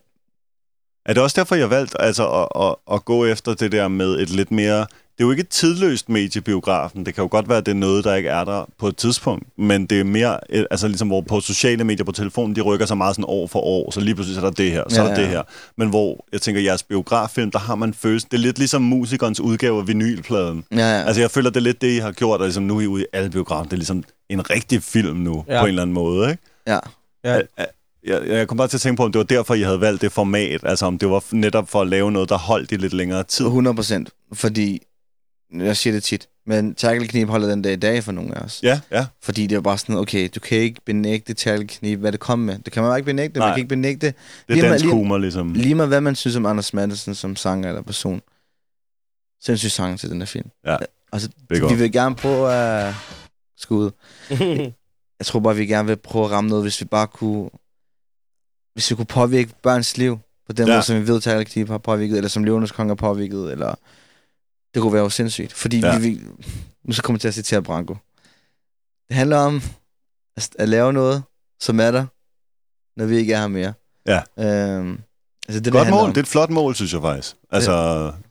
Speaker 1: Er det også derfor, jeg valgte altså, at, at, at gå efter det der med et lidt mere... Det er jo ikke et tidløst mediebiografen. Det kan jo godt være, at det er noget, der ikke er der på et tidspunkt. Men det er mere, øh, altså ligesom hvor på sociale medier på telefonen, de rykker sig meget sådan år for år. Så lige pludselig er der det her, så er
Speaker 3: Ja,
Speaker 1: der det her. Men hvor, jeg tænker, jeres biograffilm, der har man følelsen... Det er lidt ligesom musikernes udgave af vinylpladen.
Speaker 3: ja, ja.
Speaker 1: Altså jeg føler, det er lidt det, I har gjort, og ligesom nu er I ude i alle biografen. Det er ligesom en rigtig film nu, ja. På en eller anden måde, ikke?
Speaker 3: ja.
Speaker 2: ja,
Speaker 1: Jeg, jeg kom bare til at tænke på, om det var derfor, I havde valgt det format. Altså om det var netop for at lave noget, der holdt i lidt længere tid.
Speaker 3: 100 procent, fordi, jeg siger det tit, men tærkelknib holder den dag i dag for nogle af os.
Speaker 1: Ja, ja.
Speaker 3: Fordi det er bare sådan, okay, du kan ikke benægte tærkelknib, hvad det kom med. Det kan man bare ikke benægte,
Speaker 1: Nej.
Speaker 3: man kan ikke benægte.
Speaker 1: Det
Speaker 3: Lige
Speaker 1: er
Speaker 3: med-
Speaker 1: dansk
Speaker 3: lige-
Speaker 1: humor, ligesom.
Speaker 3: Lige med hvad man synes om Anders Madsen som sanger eller person. Sindssygt sang til den her film.
Speaker 1: Ja.
Speaker 3: Altså,
Speaker 1: Det er
Speaker 3: vi vil gerne prøve at skud. <laughs> Jeg tror bare, vi gerne vil prøve at ramme noget, hvis vi bare kunne... Hvis vi kunne påvirke børns liv på den
Speaker 1: Ja.
Speaker 3: måde, som vi ved, at Keep har påvirket, eller som Leonas Konge har påvirket, eller... Det kunne være jo sindssygt. Fordi
Speaker 1: Ja.
Speaker 3: vi, vi... Nu så kommer jeg til at citere Branko. Det handler om at, at lave noget, som er der, når vi ikke er her mere.
Speaker 1: Ja.
Speaker 3: Øhm, altså det, det
Speaker 1: Godt
Speaker 3: handler
Speaker 1: mål.
Speaker 3: om.
Speaker 1: Det er et flot mål, synes jeg faktisk. Altså,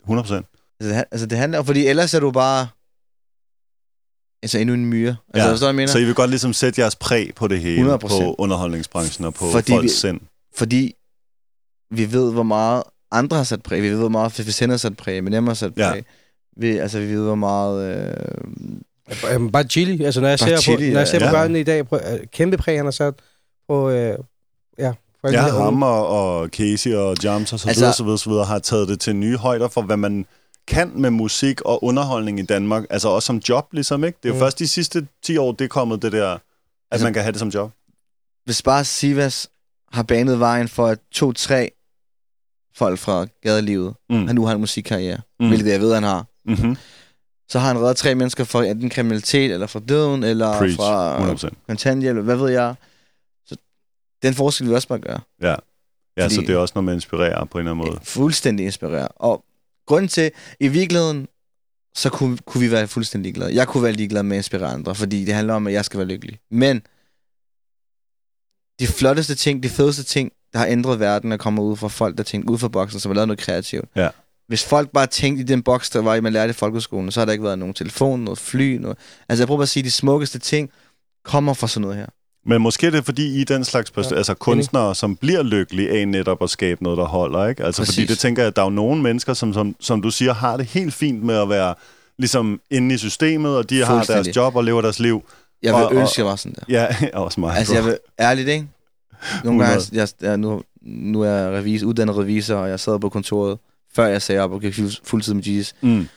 Speaker 1: 100 procent.
Speaker 3: Altså, det, altså, det handler om, fordi ellers er du bare... Altså, endnu en myre. Altså,
Speaker 1: Ja,
Speaker 3: jeg mener?
Speaker 1: Så I vil godt ligesom sætte jeres præg på det hele,
Speaker 3: 100%.
Speaker 1: på underholdningsbranchen og på
Speaker 3: Fordi
Speaker 1: folks
Speaker 3: vi-
Speaker 1: sind.
Speaker 3: Fordi vi ved, hvor meget andre har sat præg. Vi ved, hvor meget 50 Cent har sat præg. Eminem har sat
Speaker 1: Ja.
Speaker 3: præg. Vi, altså, vi ved, hvor meget... Øh,
Speaker 2: Øhm, bare chili. Altså, når jeg
Speaker 3: Bare
Speaker 2: ser,
Speaker 3: chili,
Speaker 2: på, når jeg ser
Speaker 1: ja.
Speaker 2: på børnene i dag, på, øh, kæmpe præg, han har sat på... Øh, ja, alle
Speaker 1: Ja, ham og, og Casey og Jams og så
Speaker 3: Altså-
Speaker 1: videre, så videre, så videre, har taget det til nye højder for, hvad man kan med musik og underholdning i Danmark. Altså også som job, ligesom, ikke? Det er jo
Speaker 2: Mm.
Speaker 1: først de sidste 10 år, det er kommet det der, at
Speaker 3: Altså-
Speaker 1: man kan have det som job.
Speaker 3: hvis bare Sivas har banet vejen for at to-tre folk fra gadelivet,
Speaker 1: Mm.
Speaker 3: han nu har en musikkarriere,
Speaker 1: Mm.
Speaker 3: hvilket jeg ved, han har,
Speaker 1: Mm-hmm.
Speaker 3: så har han reddet tre mennesker fra enten kriminalitet, eller fra døden, eller
Speaker 1: Preach,
Speaker 3: fra
Speaker 1: 100%.
Speaker 3: kontanthjælp, hvad ved jeg. Så den forskel vil vi også bare gøre.
Speaker 1: Ja,
Speaker 3: Fordi-
Speaker 1: så det er også noget, man inspirerer på en eller anden måde.
Speaker 3: Fuldstændig inspireret. Og grunden til, i virkeligheden, så kunne, kunne vi være fuldstændig ligeglade. Jeg kunne være ligeglad med at inspirere andre, fordi det handler om, at jeg skal være lykkelig. Men de flotteste ting, de fedeste ting, der har ændret verden, er kommet ud fra folk, der tænkte ud fra boksen, som har lavet noget kreativt.
Speaker 1: Ja.
Speaker 3: Hvis folk bare tænkte i den boks, der var i, man lærte i folkeskolen, så har der ikke været nogen telefon, noget fly, noget... Altså jeg prøver bare at sige, at de smukkeste ting kommer fra sådan noget her.
Speaker 1: Men måske er det fordi, I er den slags pers-
Speaker 2: Ja,
Speaker 1: altså kunstnere, som bliver lykkelige af netop at skabe noget, der holder, ikke? Altså fordi
Speaker 3: Præcis.
Speaker 1: det tænker jeg, at der er jo nogle mennesker, som, som, som du siger, har det helt fint med at være ligesom inde i systemet, og de har deres job og lever deres liv.
Speaker 3: Jeg vil
Speaker 1: og-
Speaker 3: ønske, jeg var sådan der.
Speaker 1: Ja, <laughs> også mig.
Speaker 3: Altså, jeg vil, ærligt, ikke? Nogle
Speaker 1: 100.
Speaker 3: gange, jeg, jeg, nu, nu er jeg revis, uddannet revisor, og jeg sad på kontoret, før jeg sagde op og gik fuld- fuldtid med Jesus,
Speaker 1: Mm.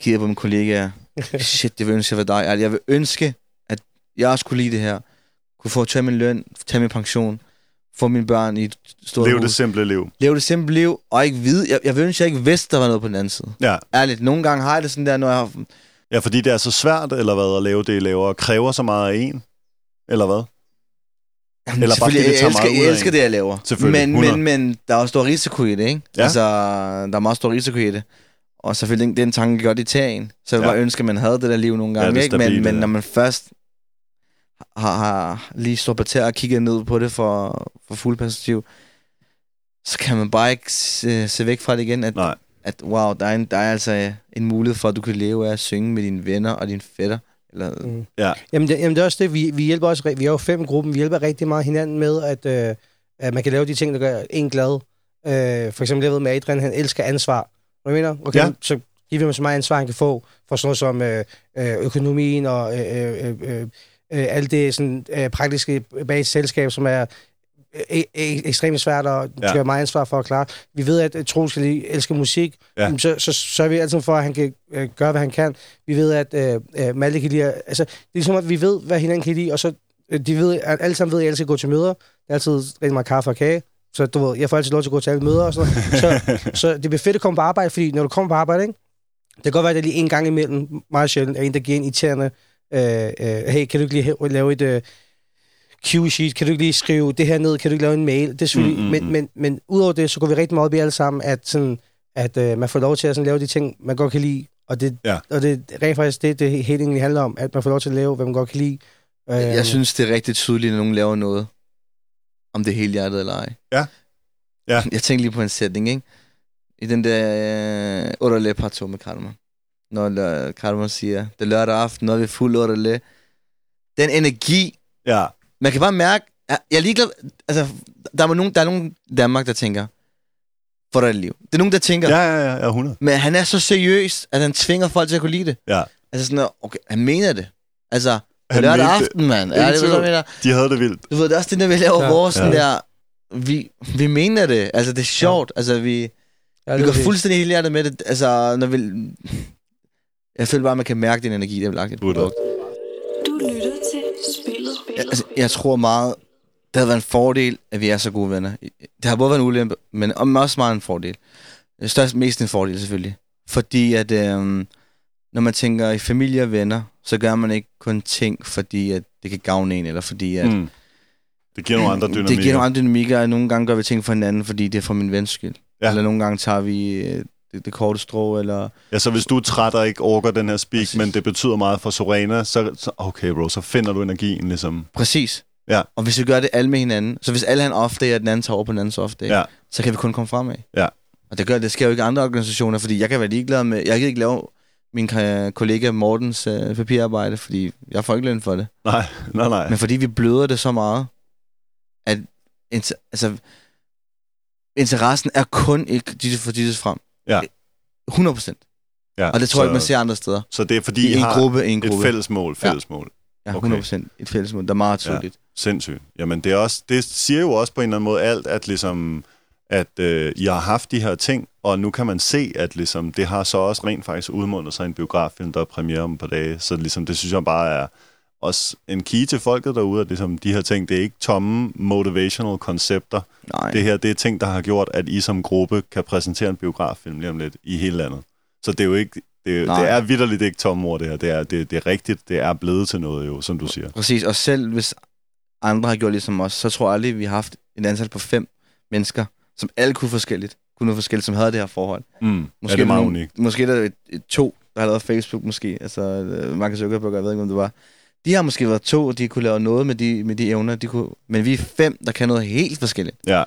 Speaker 3: kigger på mine kollegaer. <laughs> Shit, det vil ønske, jeg var dig. Ærligt, Jeg vil ønske, at jeg også kunne lide det her. Kunne få tage min løn, tage min pension, få mine børn i et stort
Speaker 1: Lev
Speaker 3: hus.
Speaker 1: det simple liv.
Speaker 3: Leve det simple liv, og ikke vide. Jeg, jeg vil ønske, at jeg ikke vidste, der var noget på den anden side.
Speaker 1: Ja.
Speaker 3: Ærligt, nogle gange har jeg det sådan der, når jeg har...
Speaker 1: ja, fordi det er så svært, eller hvad, at lave det, I laver, og kræver så meget af en. Eller hvad?
Speaker 3: Jamen,
Speaker 1: Eller bare fordi det
Speaker 3: jeg elsker,
Speaker 1: meget
Speaker 3: jeg elsker
Speaker 1: en.
Speaker 3: det, jeg laver. Men,
Speaker 1: 100.
Speaker 3: men, men der er også stor risiko i det, ikke?
Speaker 1: Ja.
Speaker 3: Altså, der er meget stor risiko i det. Og selvfølgelig, den, den tanke kan godt i tage en. Så jeg
Speaker 1: Ja.
Speaker 3: bare ønske, at man havde det der liv nogle
Speaker 1: Ja,
Speaker 3: gange,
Speaker 1: det
Speaker 3: ikke?
Speaker 1: stabile,
Speaker 3: Men, men
Speaker 1: ja.
Speaker 3: når man først har, har lige stået på tæer og kigget ned på det for, for fuld perspektiv, så kan man bare ikke se, se væk fra det igen, at,
Speaker 1: Nej.
Speaker 3: At wow, der er, en, der er altså en mulighed for, at du kan leve af at synge med dine venner og dine fætter. Eller,
Speaker 2: Mm.
Speaker 1: Ja.
Speaker 2: Jamen, det, jamen, det er også det, vi, vi hjælper også, vi er jo fem i gruppen, vi hjælper rigtig meget hinanden med, at, øh, at man kan lave de ting, der gør en glad. Øh, for eksempel, jeg ved med Adrian, han elsker ansvar. Hvad mener du? Okay,
Speaker 1: Ja.
Speaker 2: så giver vi ham så meget ansvar, han kan få for sådan noget som øh, øh, økonomien og øh, øh, øh, øh, alt det sådan, øh, praktiske bag et selskab, som er øh, e- e- ekstremt svært at
Speaker 1: Ja.
Speaker 2: ja. have meget ansvar for at klare. Vi ved, at Troels skal lide- elsker musik,
Speaker 1: Ja.
Speaker 2: så, så sørger vi altid for, at han kan øh, gøre, hvad han kan. Vi ved, at øh, øh, Malte kan lide... Altså, det er ligesom, at vi ved, hvad hinanden kan lide, og så øh, de ved, at alle sammen ved, at jeg altid går til møder. Jeg er altid rigtig meget kaffe og kage. Så du ved, jeg får altid lov til at gå til alle møder og sådan noget. <laughs> Så, så det bliver fedt at komme på arbejde, fordi når du kommer på arbejde, ikke? det kan godt være, at det er lige en gang imellem, meget sjældent, er en, der giver en irriterende, øh, øh, hey, kan du ikke lige lave et øh, Q-sheet, kan du ikke lige skrive det her ned, kan du ikke lave en mail? Det er
Speaker 1: Mm,
Speaker 2: mm,
Speaker 1: mm,
Speaker 2: men,
Speaker 1: mm.
Speaker 2: men, men udover det, så går vi rigtig meget op i alle sammen, at, sådan, at øh, man får lov til at sådan, lave de ting, man godt kan lide, og det,
Speaker 1: Ja.
Speaker 2: og det er rent faktisk det, det helt egentlig handler om, at man får lov til at lave, hvad man godt kan lide. Øh,
Speaker 3: Jeg synes, det er rigtig tydeligt, når nogen laver noget, om det er helt hjertet eller ej.
Speaker 1: Ja. Ja.
Speaker 3: Jeg tænkte lige på en sætning, ikke? I den der øh, Orale Pato med Karma. Når øh, Karma siger, det er lørdag aften, når vi er fuld Orale. Den energi,
Speaker 1: Ja,
Speaker 3: man kan bare mærke, jeg jeg er ligeglad, altså, der er nogen, der er nogen i Danmark, der tænker, for dig liv. Det er nogen, der tænker,
Speaker 1: ja, ja, ja, ja 100.
Speaker 3: men han er så seriøs, at han tvinger folk til at kunne lide det.
Speaker 1: Ja.
Speaker 3: Altså sådan, okay, han mener det. Altså, er
Speaker 1: Han
Speaker 3: lørdag aften, mand. Ja, det er, jeg mener.
Speaker 1: De havde det vildt.
Speaker 3: Du ved, det er også det, der vi laver
Speaker 2: Ja.
Speaker 3: vores sådan
Speaker 1: Ja.
Speaker 3: der... Vi, vi mener det. Altså, det er sjovt. Altså, vi,
Speaker 2: jeg
Speaker 3: vi går
Speaker 2: det.
Speaker 3: fuldstændig helt hjertet med det. Altså, når vi... Jeg føler bare, at man kan mærke den energi, der er lagt i produkt.
Speaker 4: Du lytter til spillet.
Speaker 3: Jeg, altså, jeg tror meget, det havde været en fordel, at vi er så gode venner. Det har både været en ulempe, men også meget en fordel. Størst mest en fordel, selvfølgelig. Fordi at... Øhm, når man tænker i familie og venner, så gør man ikke kun ting, fordi at det kan gavne en, eller fordi at...
Speaker 1: Mm. Det giver nogle andre dynamikker. <clears throat>
Speaker 3: Det giver nogle andre dynamikker, og nogle gange gør vi ting for hinanden, fordi det er for min vens skyld.
Speaker 1: Ja.
Speaker 3: Ja. Eller nogle gange tager vi øh, det, det korte strå, eller...
Speaker 1: Ja, så hvis du er træt og ikke orker den her speak,
Speaker 3: Præcis.
Speaker 1: men det betyder meget for Sorena, så, så okay bro, så finder du energien ligesom.
Speaker 3: Præcis.
Speaker 1: Ja.
Speaker 3: Og hvis vi gør det alle med hinanden, så hvis alle har en off day, og den anden tager over på den andens off day,
Speaker 1: Ja.
Speaker 3: så kan vi kun komme fremad.
Speaker 1: Ja.
Speaker 3: Og det, gør, det sker jo ikke i andre organisationer, fordi jeg kan være ligeglad med... Jeg kan ikke lave min kollega Mortens øh, papirarbejde, fordi jeg får ikke løn for det.
Speaker 1: Nej, nej, nej.
Speaker 3: Men fordi vi bløder det så meget, at inter- altså, interessen er kun ikke Jesus for Jesus frem.
Speaker 1: Ja.
Speaker 3: 100 procent.
Speaker 1: Ja,
Speaker 3: Og det tror jeg ikke, man ser andre steder.
Speaker 1: Så det er fordi,
Speaker 3: I
Speaker 1: I
Speaker 3: en
Speaker 1: har
Speaker 3: gruppe, en
Speaker 1: et
Speaker 3: gruppe.
Speaker 1: fælles mål, fælles mål.
Speaker 3: Ja,
Speaker 1: Okay.
Speaker 3: 100 procent. Et fælles mål, der er meget tydeligt.
Speaker 1: Sindssygt. Jamen, det, er også, det siger jo også på en eller anden måde alt, at ligesom at øh, I har haft de her ting, og nu kan man se, at ligesom, det har så også rent faktisk udmundet sig en biograffilm, der er premiere om et par dage. Så ligesom, det synes jeg bare er også en key til folket derude, at ligesom, de her ting, det er ikke tomme motivational koncepter.
Speaker 3: Nej.
Speaker 1: Det her, det er ting, der har gjort, at I som gruppe kan præsentere en biograffilm lige om lidt i hele landet. Så det er jo ikke, det,
Speaker 3: Nej.
Speaker 1: det er vidderligt ikke tomme ord, det her. Det er, det, det er rigtigt, det er blevet til noget jo, som du siger.
Speaker 3: Præcis, og selv hvis andre har gjort ligesom os, så tror jeg aldrig, vi har haft en antal på fem mennesker, som alle kunne forskelligt. Kunne noget forskelligt, som havde det her forhold.
Speaker 1: Mm. Måske ja, det er meget
Speaker 3: nogle-
Speaker 1: unikt.
Speaker 3: Måske er der et, et, to, der har lavet Facebook måske. Altså, øh, Mark Zuckerberg, jeg ved ikke, om det var. De har måske været to, og de kunne lave noget med de, med de evner. De kunne, men vi er fem, der kan noget helt forskelligt,
Speaker 1: Ja.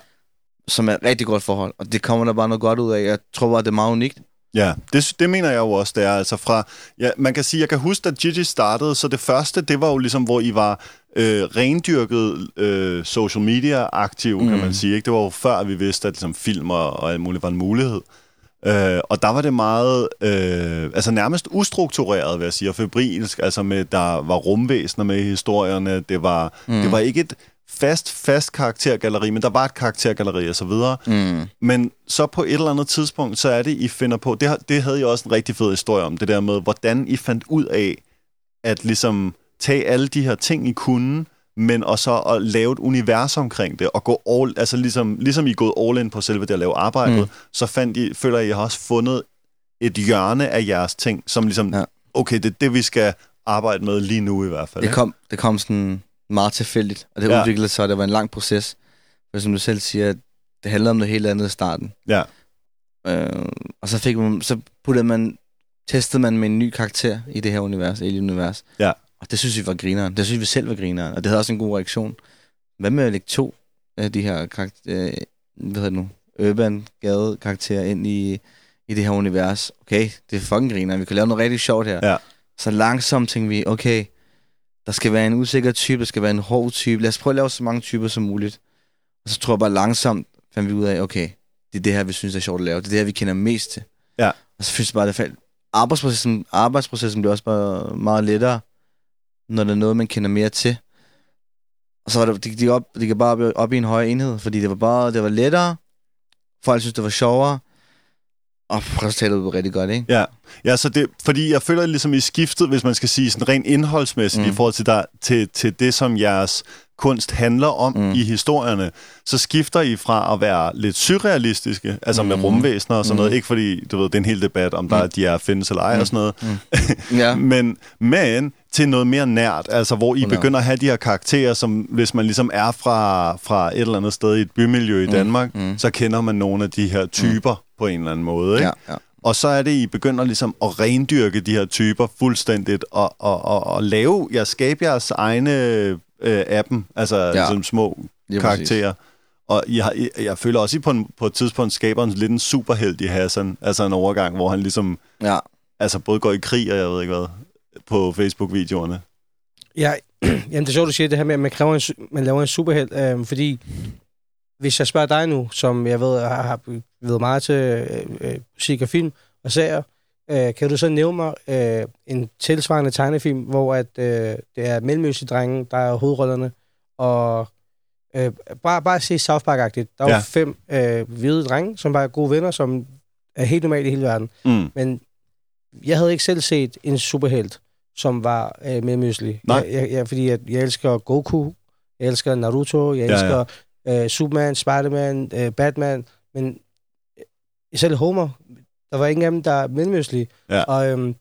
Speaker 3: som er et rigtig godt forhold. Og det kommer der bare noget godt ud af. Jeg tror bare, det er meget unikt.
Speaker 1: Ja, det, det mener jeg jo også, det er. Altså fra, ja, man kan sige, jeg kan huske, da Gigi startede, så det første, det var jo ligesom, hvor I var øh, rendyrket øh, social media-aktiv, mm. kan
Speaker 3: Mm.
Speaker 1: man sige. Ikke? Det var jo før, at vi vidste, at ligesom, film og, og alt muligt var en mulighed. Øh, og der var det meget, øh, altså nærmest ustruktureret, vil jeg sige, og febrilsk, altså med, der var rumvæsener med i historierne, det var, mm. det var ikke et fast, fast karaktergalleri, men der var et karaktergalleri og så videre.
Speaker 3: Mm.
Speaker 1: Men så på et eller andet tidspunkt, så er det, I finder på, det, det havde jeg også en rigtig fed historie om, det der med, hvordan I fandt ud af, at ligesom tage alle de her ting, I kunne, men og så at lave et univers omkring det, og gå all, altså ligesom, ligesom I er gået all in på selve det at lave arbejdet, mm. Så fandt I, føler I, I har også fundet et hjørne af jeres ting, som ligesom, ja. Okay, det er det, vi skal arbejde med lige nu i hvert fald.
Speaker 3: Det
Speaker 1: ikke?
Speaker 3: kom, det kom sådan meget tilfældigt, og det
Speaker 1: ja.
Speaker 3: udviklede sig, og det var en lang proces. For som du selv siger, det handlede om noget helt andet i starten.
Speaker 1: Ja.
Speaker 3: Øh, og så, fik man, så puttede man, testede man med en ny karakter i det her univers, Alien-univers.
Speaker 1: Ja.
Speaker 3: Og det synes vi var grineren. Det synes vi selv var grineren, og det havde også en god reaktion. Hvad med at lægge to af de her karakter, øh, hvad hedder det nu, urban gade karakterer ind i, i det her univers? Okay, det er fucking grineren. Vi kan lave noget rigtig sjovt her.
Speaker 1: Ja.
Speaker 3: Så langsomt tænkte vi, okay, der skal være en usikker type, der skal være en hård type. Lad os prøve at lave så mange typer som muligt. Og så tror jeg bare langsomt, fandt vi ud af, okay, det er det her, vi synes er sjovt at lave. Det er det her, vi kender mest til.
Speaker 1: Ja.
Speaker 3: Og så synes jeg bare, det faldt. Arbejdsprocessen, arbejdsprocessen bliver også bare meget lettere, når der er noget, man kender mere til. Og så var det, det gik op, det gik bare op, op i en højere enhed, fordi det var bare, det var lettere. Folk synes, det var sjovere. Og resultatet var rigtig godt, ikke?
Speaker 1: Ja, ja så det, fordi jeg føler ligesom i skiftet, hvis man skal sige sådan rent indholdsmæssigt mm.
Speaker 3: Mm.
Speaker 1: i forhold til, der, til, til det, som jeres kunst handler om mm.
Speaker 3: Mm.
Speaker 1: i historierne, så skifter I fra at være lidt surrealistiske, altså mm. med
Speaker 3: Mm.
Speaker 1: rumvæsener og sådan mm. noget,
Speaker 3: Mm.
Speaker 1: ikke fordi, du ved, det er en hel debat, om der
Speaker 3: Mm.
Speaker 1: de er findes eller ej mm. og sådan noget,
Speaker 3: Mm. <laughs> Ja.
Speaker 1: men, men til noget mere nært, altså hvor I
Speaker 3: 100.
Speaker 1: begynder at have de her karakterer, som hvis man ligesom er fra, fra et eller andet sted i et bymiljø i
Speaker 3: Mm.
Speaker 1: Danmark,
Speaker 3: Mm.
Speaker 1: så kender man nogle af de her typer mm. På en eller anden måde, ikke?
Speaker 3: Ja, ja.
Speaker 1: Og så er det, I begynder ligesom at rendyrke de her typer fuldstændigt, og, og, og, og lave, ja, skabe jeres egne øh, appen, altså ja.
Speaker 3: Ja.
Speaker 1: som små
Speaker 3: Lige
Speaker 1: karakterer. Og har, I, jeg føler også, at I på, en, på et tidspunkt skaber en lidt en superhelt i Hassan, altså en overgang, hvor han ligesom
Speaker 3: Ja.
Speaker 1: altså både går i krig, og jeg ved ikke hvad, på Facebook-videoerne.
Speaker 2: Ja, <clears throat> jamen det er sjovt, du siger det her med, at man, kræver en, man laver en superheld, øh, fordi hvis jeg spørger dig nu, som jeg ved har, har ved meget til øh, øh, musik og film og serier, øh, kan du så nævne mig øh, en tilsvarende tegnefilm, hvor at, øh, det er mellemøstlige drenge, der er hovedrollerne, og øh, bare, bare se South Park-agtigt. Der er
Speaker 1: Ja.
Speaker 2: jo fem øh, hvide drenge, som bare er gode venner, som er helt normale i hele verden.
Speaker 1: Mm.
Speaker 2: Men jeg havde ikke selv set en superhelt, som var øh, mellemøstlig.
Speaker 1: Nej.
Speaker 2: Jeg, jeg, jeg, fordi jeg, jeg elsker Goku, jeg elsker Naruto, jeg
Speaker 1: Ja,
Speaker 2: elsker øh, Superman, Spider-Man, øh, Batman, men øh, selv Homer, der var ingen af dem, der er mellemøstlige.
Speaker 1: Ja.
Speaker 2: Og øhm,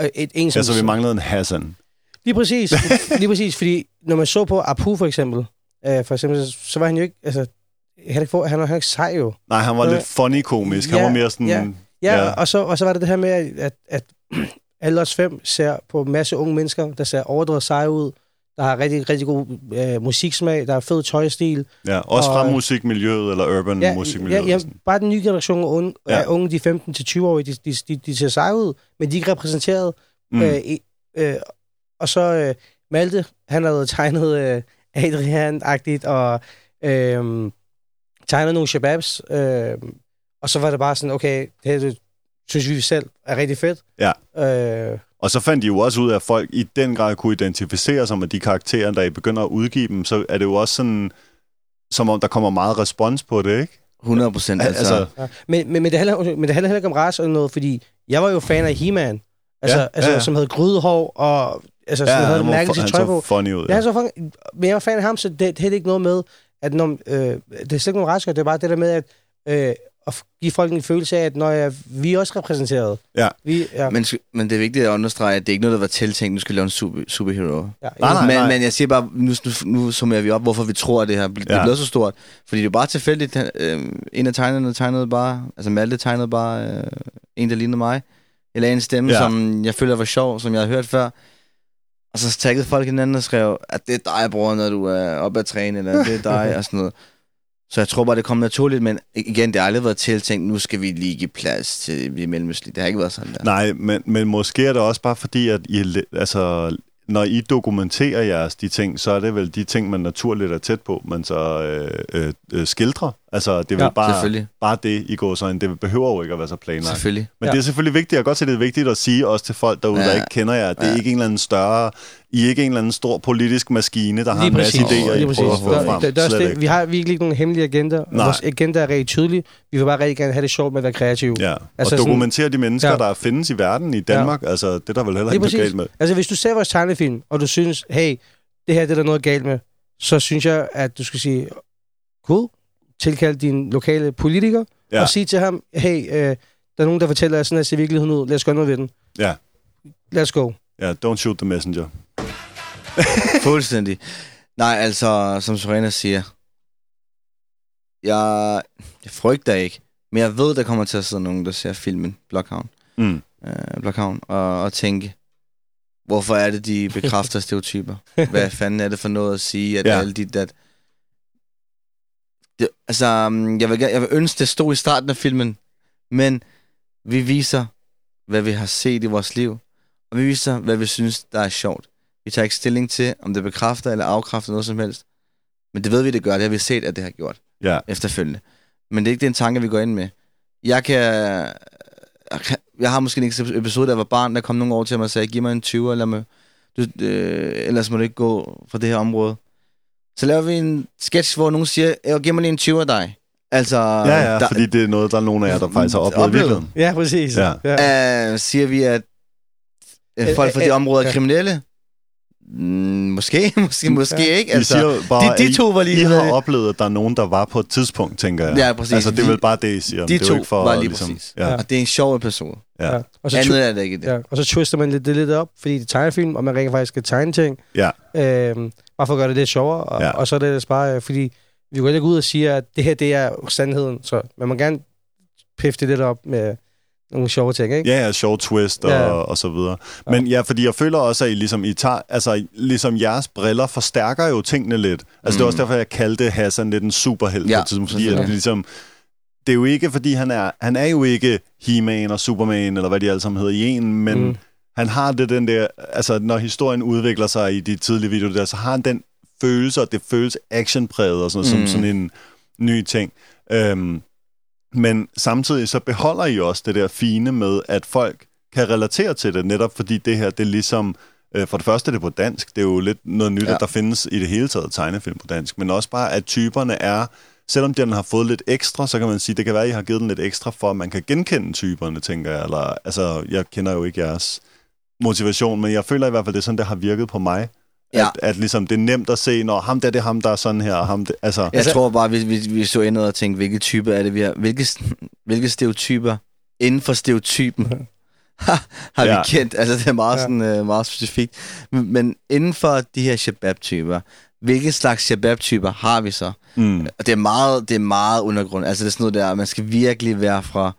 Speaker 2: øh, et, en, som,
Speaker 1: Ja, så vi manglede en Hassan.
Speaker 2: Lige præcis. <laughs> lige præcis, fordi når man så på Apu for eksempel, øh, for eksempel, så, så var han jo ikke, altså, han, ikke han var han ikke sej jo.
Speaker 1: Nej, han var
Speaker 2: Øh,
Speaker 1: lidt funny-komisk. Han
Speaker 2: ja,
Speaker 1: var mere sådan...
Speaker 2: ja. Ja,
Speaker 1: Ja.
Speaker 2: Og, så, og så var det det her med, at, at, at alle os fem ser på en masse unge mennesker, der ser overdrevet seje ud, der har rigtig, rigtig god øh, musiksmag, der er fed tøjstil.
Speaker 1: Ja, også
Speaker 2: Og-
Speaker 1: fra musikmiljøet, eller urban
Speaker 2: Ja,
Speaker 1: musikmiljøet.
Speaker 2: ja, ja, bare den nye generation af unge,
Speaker 1: Ja.
Speaker 2: ja. unge de 15-20-årige, de, de, de, de ser seje ud, men de er ikke repræsenteret.
Speaker 1: Mm.
Speaker 2: Øh, øh, og så øh, Malte, han havde tegnet øh, Adrian-agtigt, og øh, tegnet nogle shababs, øh, og så var det bare sådan, okay, det her det, synes vi selv er rigtig fedt.
Speaker 1: Ja.
Speaker 2: Øh,
Speaker 1: Og så fandt de jo også ud af, at folk i den grad kunne identificere sig med de karakterer, der I begynder at udgive dem. Så er det jo også sådan, som om der kommer meget respons på det, ikke?
Speaker 3: 100 procent. Altså,
Speaker 1: Altså,
Speaker 3: altså,
Speaker 2: ja. men, men, men, det handler, men det handler heller ikke om race eller noget, fordi jeg var jo fan af He-Man, altså,
Speaker 1: Ja,
Speaker 2: ja, altså,
Speaker 1: ja, ja.
Speaker 2: som havde grydehår, og altså, som
Speaker 1: ja,
Speaker 2: havde mærkeligt
Speaker 1: han
Speaker 2: tøj
Speaker 1: så
Speaker 2: på.
Speaker 1: funny ud.
Speaker 2: Ja, han så fucking, men jeg var fan af ham, så det, det er ikke noget med, at når, øh, det er slet ikke nogen rasker, det er bare det der med, at, øh, at give folk en følelse af, at når jeg, vi er også repræsenteret.
Speaker 1: Ja.
Speaker 2: Vi, ja,
Speaker 3: men, men det er vigtigt at understrege, at det er ikke noget, der var tiltænkt, nu skal lave en super, superhero.
Speaker 2: ja,
Speaker 1: Nej, nej.
Speaker 3: men, men jeg siger bare, nu, nu, nu summerer vi op, hvorfor vi tror, at det her bl- det
Speaker 1: Ja.
Speaker 3: er blevet så stort. Fordi det er bare tilfældigt. Øh, en af tegnerne tegnede bare, altså Malte tegnede bare øh, en, der lignede mig. Jeg lagde en stemme,
Speaker 1: ja.
Speaker 3: som jeg følte var sjov, som jeg havde hørt før. Og så taggede folk hinanden og skrev, at det er dig, bror, når du er oppe at træne, eller det er dig, <laughs> og sådan noget. Så jeg tror bare, det kom naturligt, men igen, det har aldrig været tiltænkt, nu skal vi lige give plads til vi mellemøstlige. Det har ikke været sådan der.
Speaker 1: Nej, men, men måske er det også bare fordi, at I, altså, når I dokumenterer jeres de ting, så er det vel de ting, man naturligt er tæt på, man så øh, øh, øh skildrer. Altså, det er vel
Speaker 2: Ja,
Speaker 1: bare,
Speaker 3: Selvfølgelig,
Speaker 1: bare det, I går sådan. Det behøver jo ikke at være så planlagt.
Speaker 3: selvfølgelig.
Speaker 1: Men
Speaker 2: Ja.
Speaker 1: det er selvfølgelig vigtigt, jeg kan godt se, det er vigtigt at sige også til folk derude, ja. der ikke kender jer, at det er
Speaker 3: Ja.
Speaker 1: ikke en eller anden større, I er ikke en eller anden stor politisk maskine, der har en masse idéer, I prøver at få
Speaker 2: Der,
Speaker 1: frem.
Speaker 2: der, der er
Speaker 1: Slet
Speaker 2: det,
Speaker 1: ikke.
Speaker 2: vi har virkelig ikke nogen hemmelige agenda.
Speaker 1: Nej.
Speaker 2: Vores agenda er rigtig tydelig. Vi vil bare rigtig gerne have det sjovt med at være kreative.
Speaker 1: Ja, og
Speaker 2: Altså sådan-
Speaker 1: dokumentere de mennesker, ja. Der findes i verden, i Danmark. Ja. Altså, det er der vel heller ikke galt med.
Speaker 2: Altså, hvis du ser vores tegnefilm, og du synes, hey, det her det er der noget galt med, så synes jeg, at du skal sige, cool, tilkald din lokale politiker,
Speaker 1: Ja.
Speaker 2: og sige til ham, hey, øh, der er nogen, der fortæller, at sådan her ser virkeligheden ud. Lad os gøre noget ved den.
Speaker 1: Ja.
Speaker 2: Let's go.
Speaker 1: Ja, don't shoot the messenger. <laughs>
Speaker 3: Fuldstændig. Nej, altså, som Sorena siger, jeg, jeg frygter ikke, men jeg ved, der kommer til at sidde nogen, der ser filmen Blockhavn,
Speaker 1: Mm.
Speaker 3: øh, Blockhavn og, og tænke, hvorfor er det, de <laughs> bekræfter stereotyper? Hvad fanden er det for noget at sige, at
Speaker 1: Ja.
Speaker 3: ja. alle de der... Det, altså, um, jeg vil, jeg vil ønske, det stod i starten af filmen, men vi viser, hvad vi har set i vores liv, og vi viser, hvad vi synes, der er sjovt. Vi tager ikke stilling til, om det bekræfter eller afkræfter noget som helst. Men det ved vi, det gør. Det har vi set, at det har gjort
Speaker 1: Ja,
Speaker 3: efterfølgende. Men det er ikke den tanke, vi går ind med. Jeg kan... Jeg, kan, jeg har måske en episode, der var barn, der kom nogle år til mig og sagde, giv mig en 20, eller mig, du, øh, ellers må du ikke gå fra det her område. Så laver vi en sketch, hvor nogen siger, jeg giv mig lige en 20 af dig. Altså,
Speaker 1: ja, ja
Speaker 3: der,
Speaker 1: fordi det er noget, der er nogen af jer, der faktisk har oplevet
Speaker 3: Oplevet.
Speaker 1: virkeligheden.
Speaker 2: Ja, præcis.
Speaker 1: Ja.
Speaker 3: øh, siger vi, at øh, folk fra
Speaker 2: øh,
Speaker 3: det område er
Speaker 2: ja.
Speaker 3: kriminelle? Mm, måske, <laughs> måske, måske
Speaker 2: Ja.
Speaker 3: ikke. Altså,
Speaker 1: siger bare,
Speaker 3: de, de to var
Speaker 1: at I,
Speaker 3: lige...
Speaker 1: har oplevet, at der er nogen, der var på et tidspunkt, tænker jeg.
Speaker 3: Ja, præcis.
Speaker 1: Altså, det er vel bare det, I siger.
Speaker 3: de
Speaker 1: det er jo
Speaker 3: to
Speaker 1: ikke for,
Speaker 3: var lige
Speaker 1: ligesom,
Speaker 3: præcis.
Speaker 1: Ja,
Speaker 3: Og det er en sjov episode.
Speaker 1: ja. ja.
Speaker 2: Og så,
Speaker 3: Andet er det ikke det.
Speaker 2: ja, og så twister man lidt, det lidt op, fordi det er tegnefilm, og man rent faktisk skal tegne ting.
Speaker 1: ja.
Speaker 2: Øhm, bare for at gøre det lidt sjovere. Og,
Speaker 1: Ja.
Speaker 2: ja. og så er det ellers bare, øh, fordi vi går ikke ud og siger, at det her, det er sandheden. Så man må gerne pifte det lidt op med nogle sjove ting, ikke?
Speaker 1: Ja, ja, sjov twist og,
Speaker 2: Ja.
Speaker 1: og så videre. Men ja, fordi jeg føler også, at I ligesom, I tager, altså, ligesom jeres briller forstærker jo tingene lidt. Altså, mm. det er også
Speaker 3: Mm.
Speaker 1: derfor, jeg kaldte Hassan lidt en superhelt
Speaker 3: Ja,
Speaker 1: på tidspunkt, fordi at det ligesom, det er jo ikke, fordi han er, han er jo ikke He-Man og Superman, eller hvad de alle sammen hedder i en, men mm. Han har det den der, altså når historien udvikler sig i de tidlige videoer der, så har han den følelse, og det føles actionpræget og sådan, mm. som sådan en ny ting. Øhm, men samtidig så beholder I også det der fine med, at folk kan relatere til det, netop fordi det her, det er ligesom, øh, for det første er det på dansk, det er jo lidt noget nyt. Ja. at der findes i det hele taget tegnefilm på dansk, men også bare, at typerne er, selvom den har fået lidt ekstra, så kan man sige, det kan være, at I har givet den lidt ekstra, for at man kan genkende typerne, tænker jeg, eller, altså, jeg kender jo ikke jeres motivation, men jeg føler i hvert fald, det er sådan, det har virket på mig,
Speaker 3: Ja.
Speaker 1: at, at ligesom, det er nemt at se, når ham der, det er ham, der er sådan her, og ham det, altså,
Speaker 3: Jeg
Speaker 2: Altså-
Speaker 3: tror bare, vi, vi, vi så indad og tænkte, hvilke typer er det, vi har... Hvilke, hvilke stereotyper inden for stereotypen <laughs> har
Speaker 1: Ja.
Speaker 3: vi kendt. Altså, det er meget,
Speaker 2: Ja.
Speaker 3: ja. sådan, øh, meget specifikt. Men, men inden for de her shabab-typer, hvilke slags shabab-typer har vi så?
Speaker 1: Mm.
Speaker 3: Og det er meget, det er meget undergrund. Altså, det er sådan noget der, man skal virkelig være fra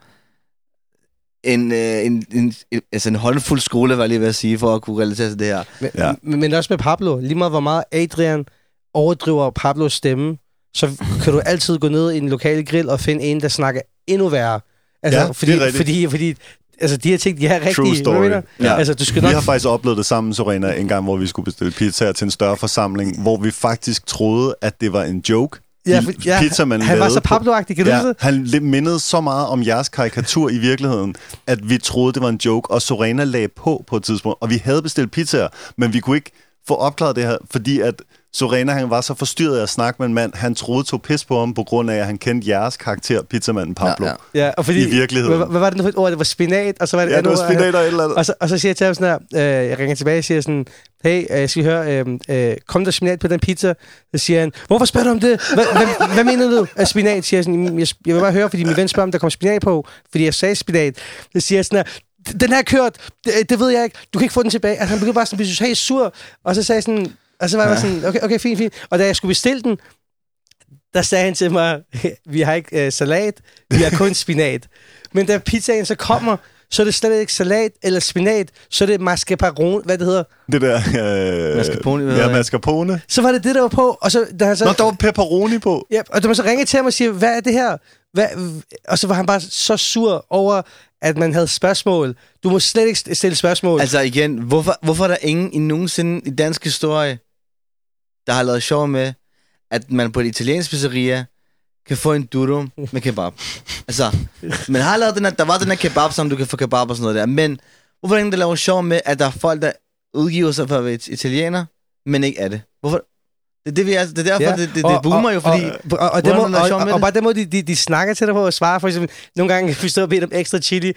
Speaker 3: en, øh, en, en, en, altså en håndfuld skole, var jeg lige ved at sige, for at kunne relatere til det her.
Speaker 2: Men,
Speaker 1: Ja.
Speaker 2: men, også med Pablo. Lige meget hvor meget Adrian overdriver Pablos stemme, så kan du altid gå ned i en lokal grill og finde en, der snakker endnu værre. Altså,
Speaker 1: Ja, det er
Speaker 2: fordi,
Speaker 1: rigtigt.
Speaker 2: fordi, fordi altså, de her ting, de er rigtige.
Speaker 1: True story. Ja.
Speaker 2: Altså, du skal
Speaker 1: Vi
Speaker 2: nok...
Speaker 1: har faktisk oplevet det sammen, Sorena, en gang, hvor vi skulle bestille pizzaer til en større forsamling, hvor vi faktisk troede, at det var en joke.
Speaker 2: Ja, for, ja,
Speaker 1: pizzamanden
Speaker 2: han var så Pablo-agtig, kan du
Speaker 1: Ja,
Speaker 2: huske det?
Speaker 1: han mindede så meget om jeres karikatur i virkeligheden, at vi troede, det var en joke, og Sorena lagde på på et tidspunkt, og vi havde bestilt pizzaer, men vi kunne ikke få opklaret det her, fordi at Sorena, han var så forstyrret af at snakke med en mand, han troede tog pis på ham, på grund af, at han kendte jeres karakter, pizzamanden Pablo.
Speaker 3: Ja,
Speaker 1: Ja,
Speaker 3: ja.
Speaker 2: Og fordi,
Speaker 1: I virkeligheden.
Speaker 2: Hvad, hvad var det nu for et ord? Det var spinat, og så var det
Speaker 1: ja det var spinat og et eller andet.
Speaker 2: Og så, og så siger jeg til ham sådan her, øh, jeg ringer tilbage og siger sådan, hey, øh, skal vi høre, øh, øh, kom der spinat på den pizza? Så siger han, hvorfor spørger du om det? Hvad, hvad, hvad mener du af spinat? Siger jeg, sådan, "Jamen, jeg, jeg vil bare høre, fordi min ven spørger, om der kom spinat på, fordi jeg sagde spinat. Så siger jeg sådan her, den her er kørt, det, det, ved jeg ikke, du kan ikke få den tilbage. Altså han begyndte bare sådan at blive helt sur, og så sagde jeg sådan, og så var jeg sådan, okay, okay, fint, fint. Og da jeg skulle bestille den, der sagde han til mig, <laughs> vi har ikke øh, salat, vi har kun spinat. Men da pizzaen så kommer, så er det slet ikke salat eller spinat, så er det mascarpone, hvad det hedder.
Speaker 1: Det der... Øh,
Speaker 3: Mascarpone, hvad
Speaker 1: Ja, mascarpone.
Speaker 2: Så var det det, der var på, og så... Da han så
Speaker 1: Nå, der var pepperoni på.
Speaker 2: ja, og da man så ringede til ham og siger, hvad er det her? Hvad? Og så var han bare så sur over, at man havde spørgsmål. Du må slet ikke stille spørgsmål.
Speaker 3: Altså igen, hvorfor, hvorfor er der ingen i nogensinde i dansk historie, der har lavet sjov med, at man på et italiensk pizzeria kan få en durum med kebab. Altså, man har lavet den her, der var den her kebab, som du kan få kebab og sådan noget der, men hvorfor er der ingen, der laver sjov med, at der er folk, der udgiver sig for at være italienere, italiener, men ikke er det? Hvorfor? Det er, det, vi er, det er derfor, ja, det, det, det boomer jo, fordi...
Speaker 2: Og, og, og, den
Speaker 3: Hvordan
Speaker 2: må,
Speaker 3: der
Speaker 2: og, og, og bare den måde, de, de, de snakker til dig på at svare, for eksempel, nogle gange, hvis du har bedt om ekstra chili,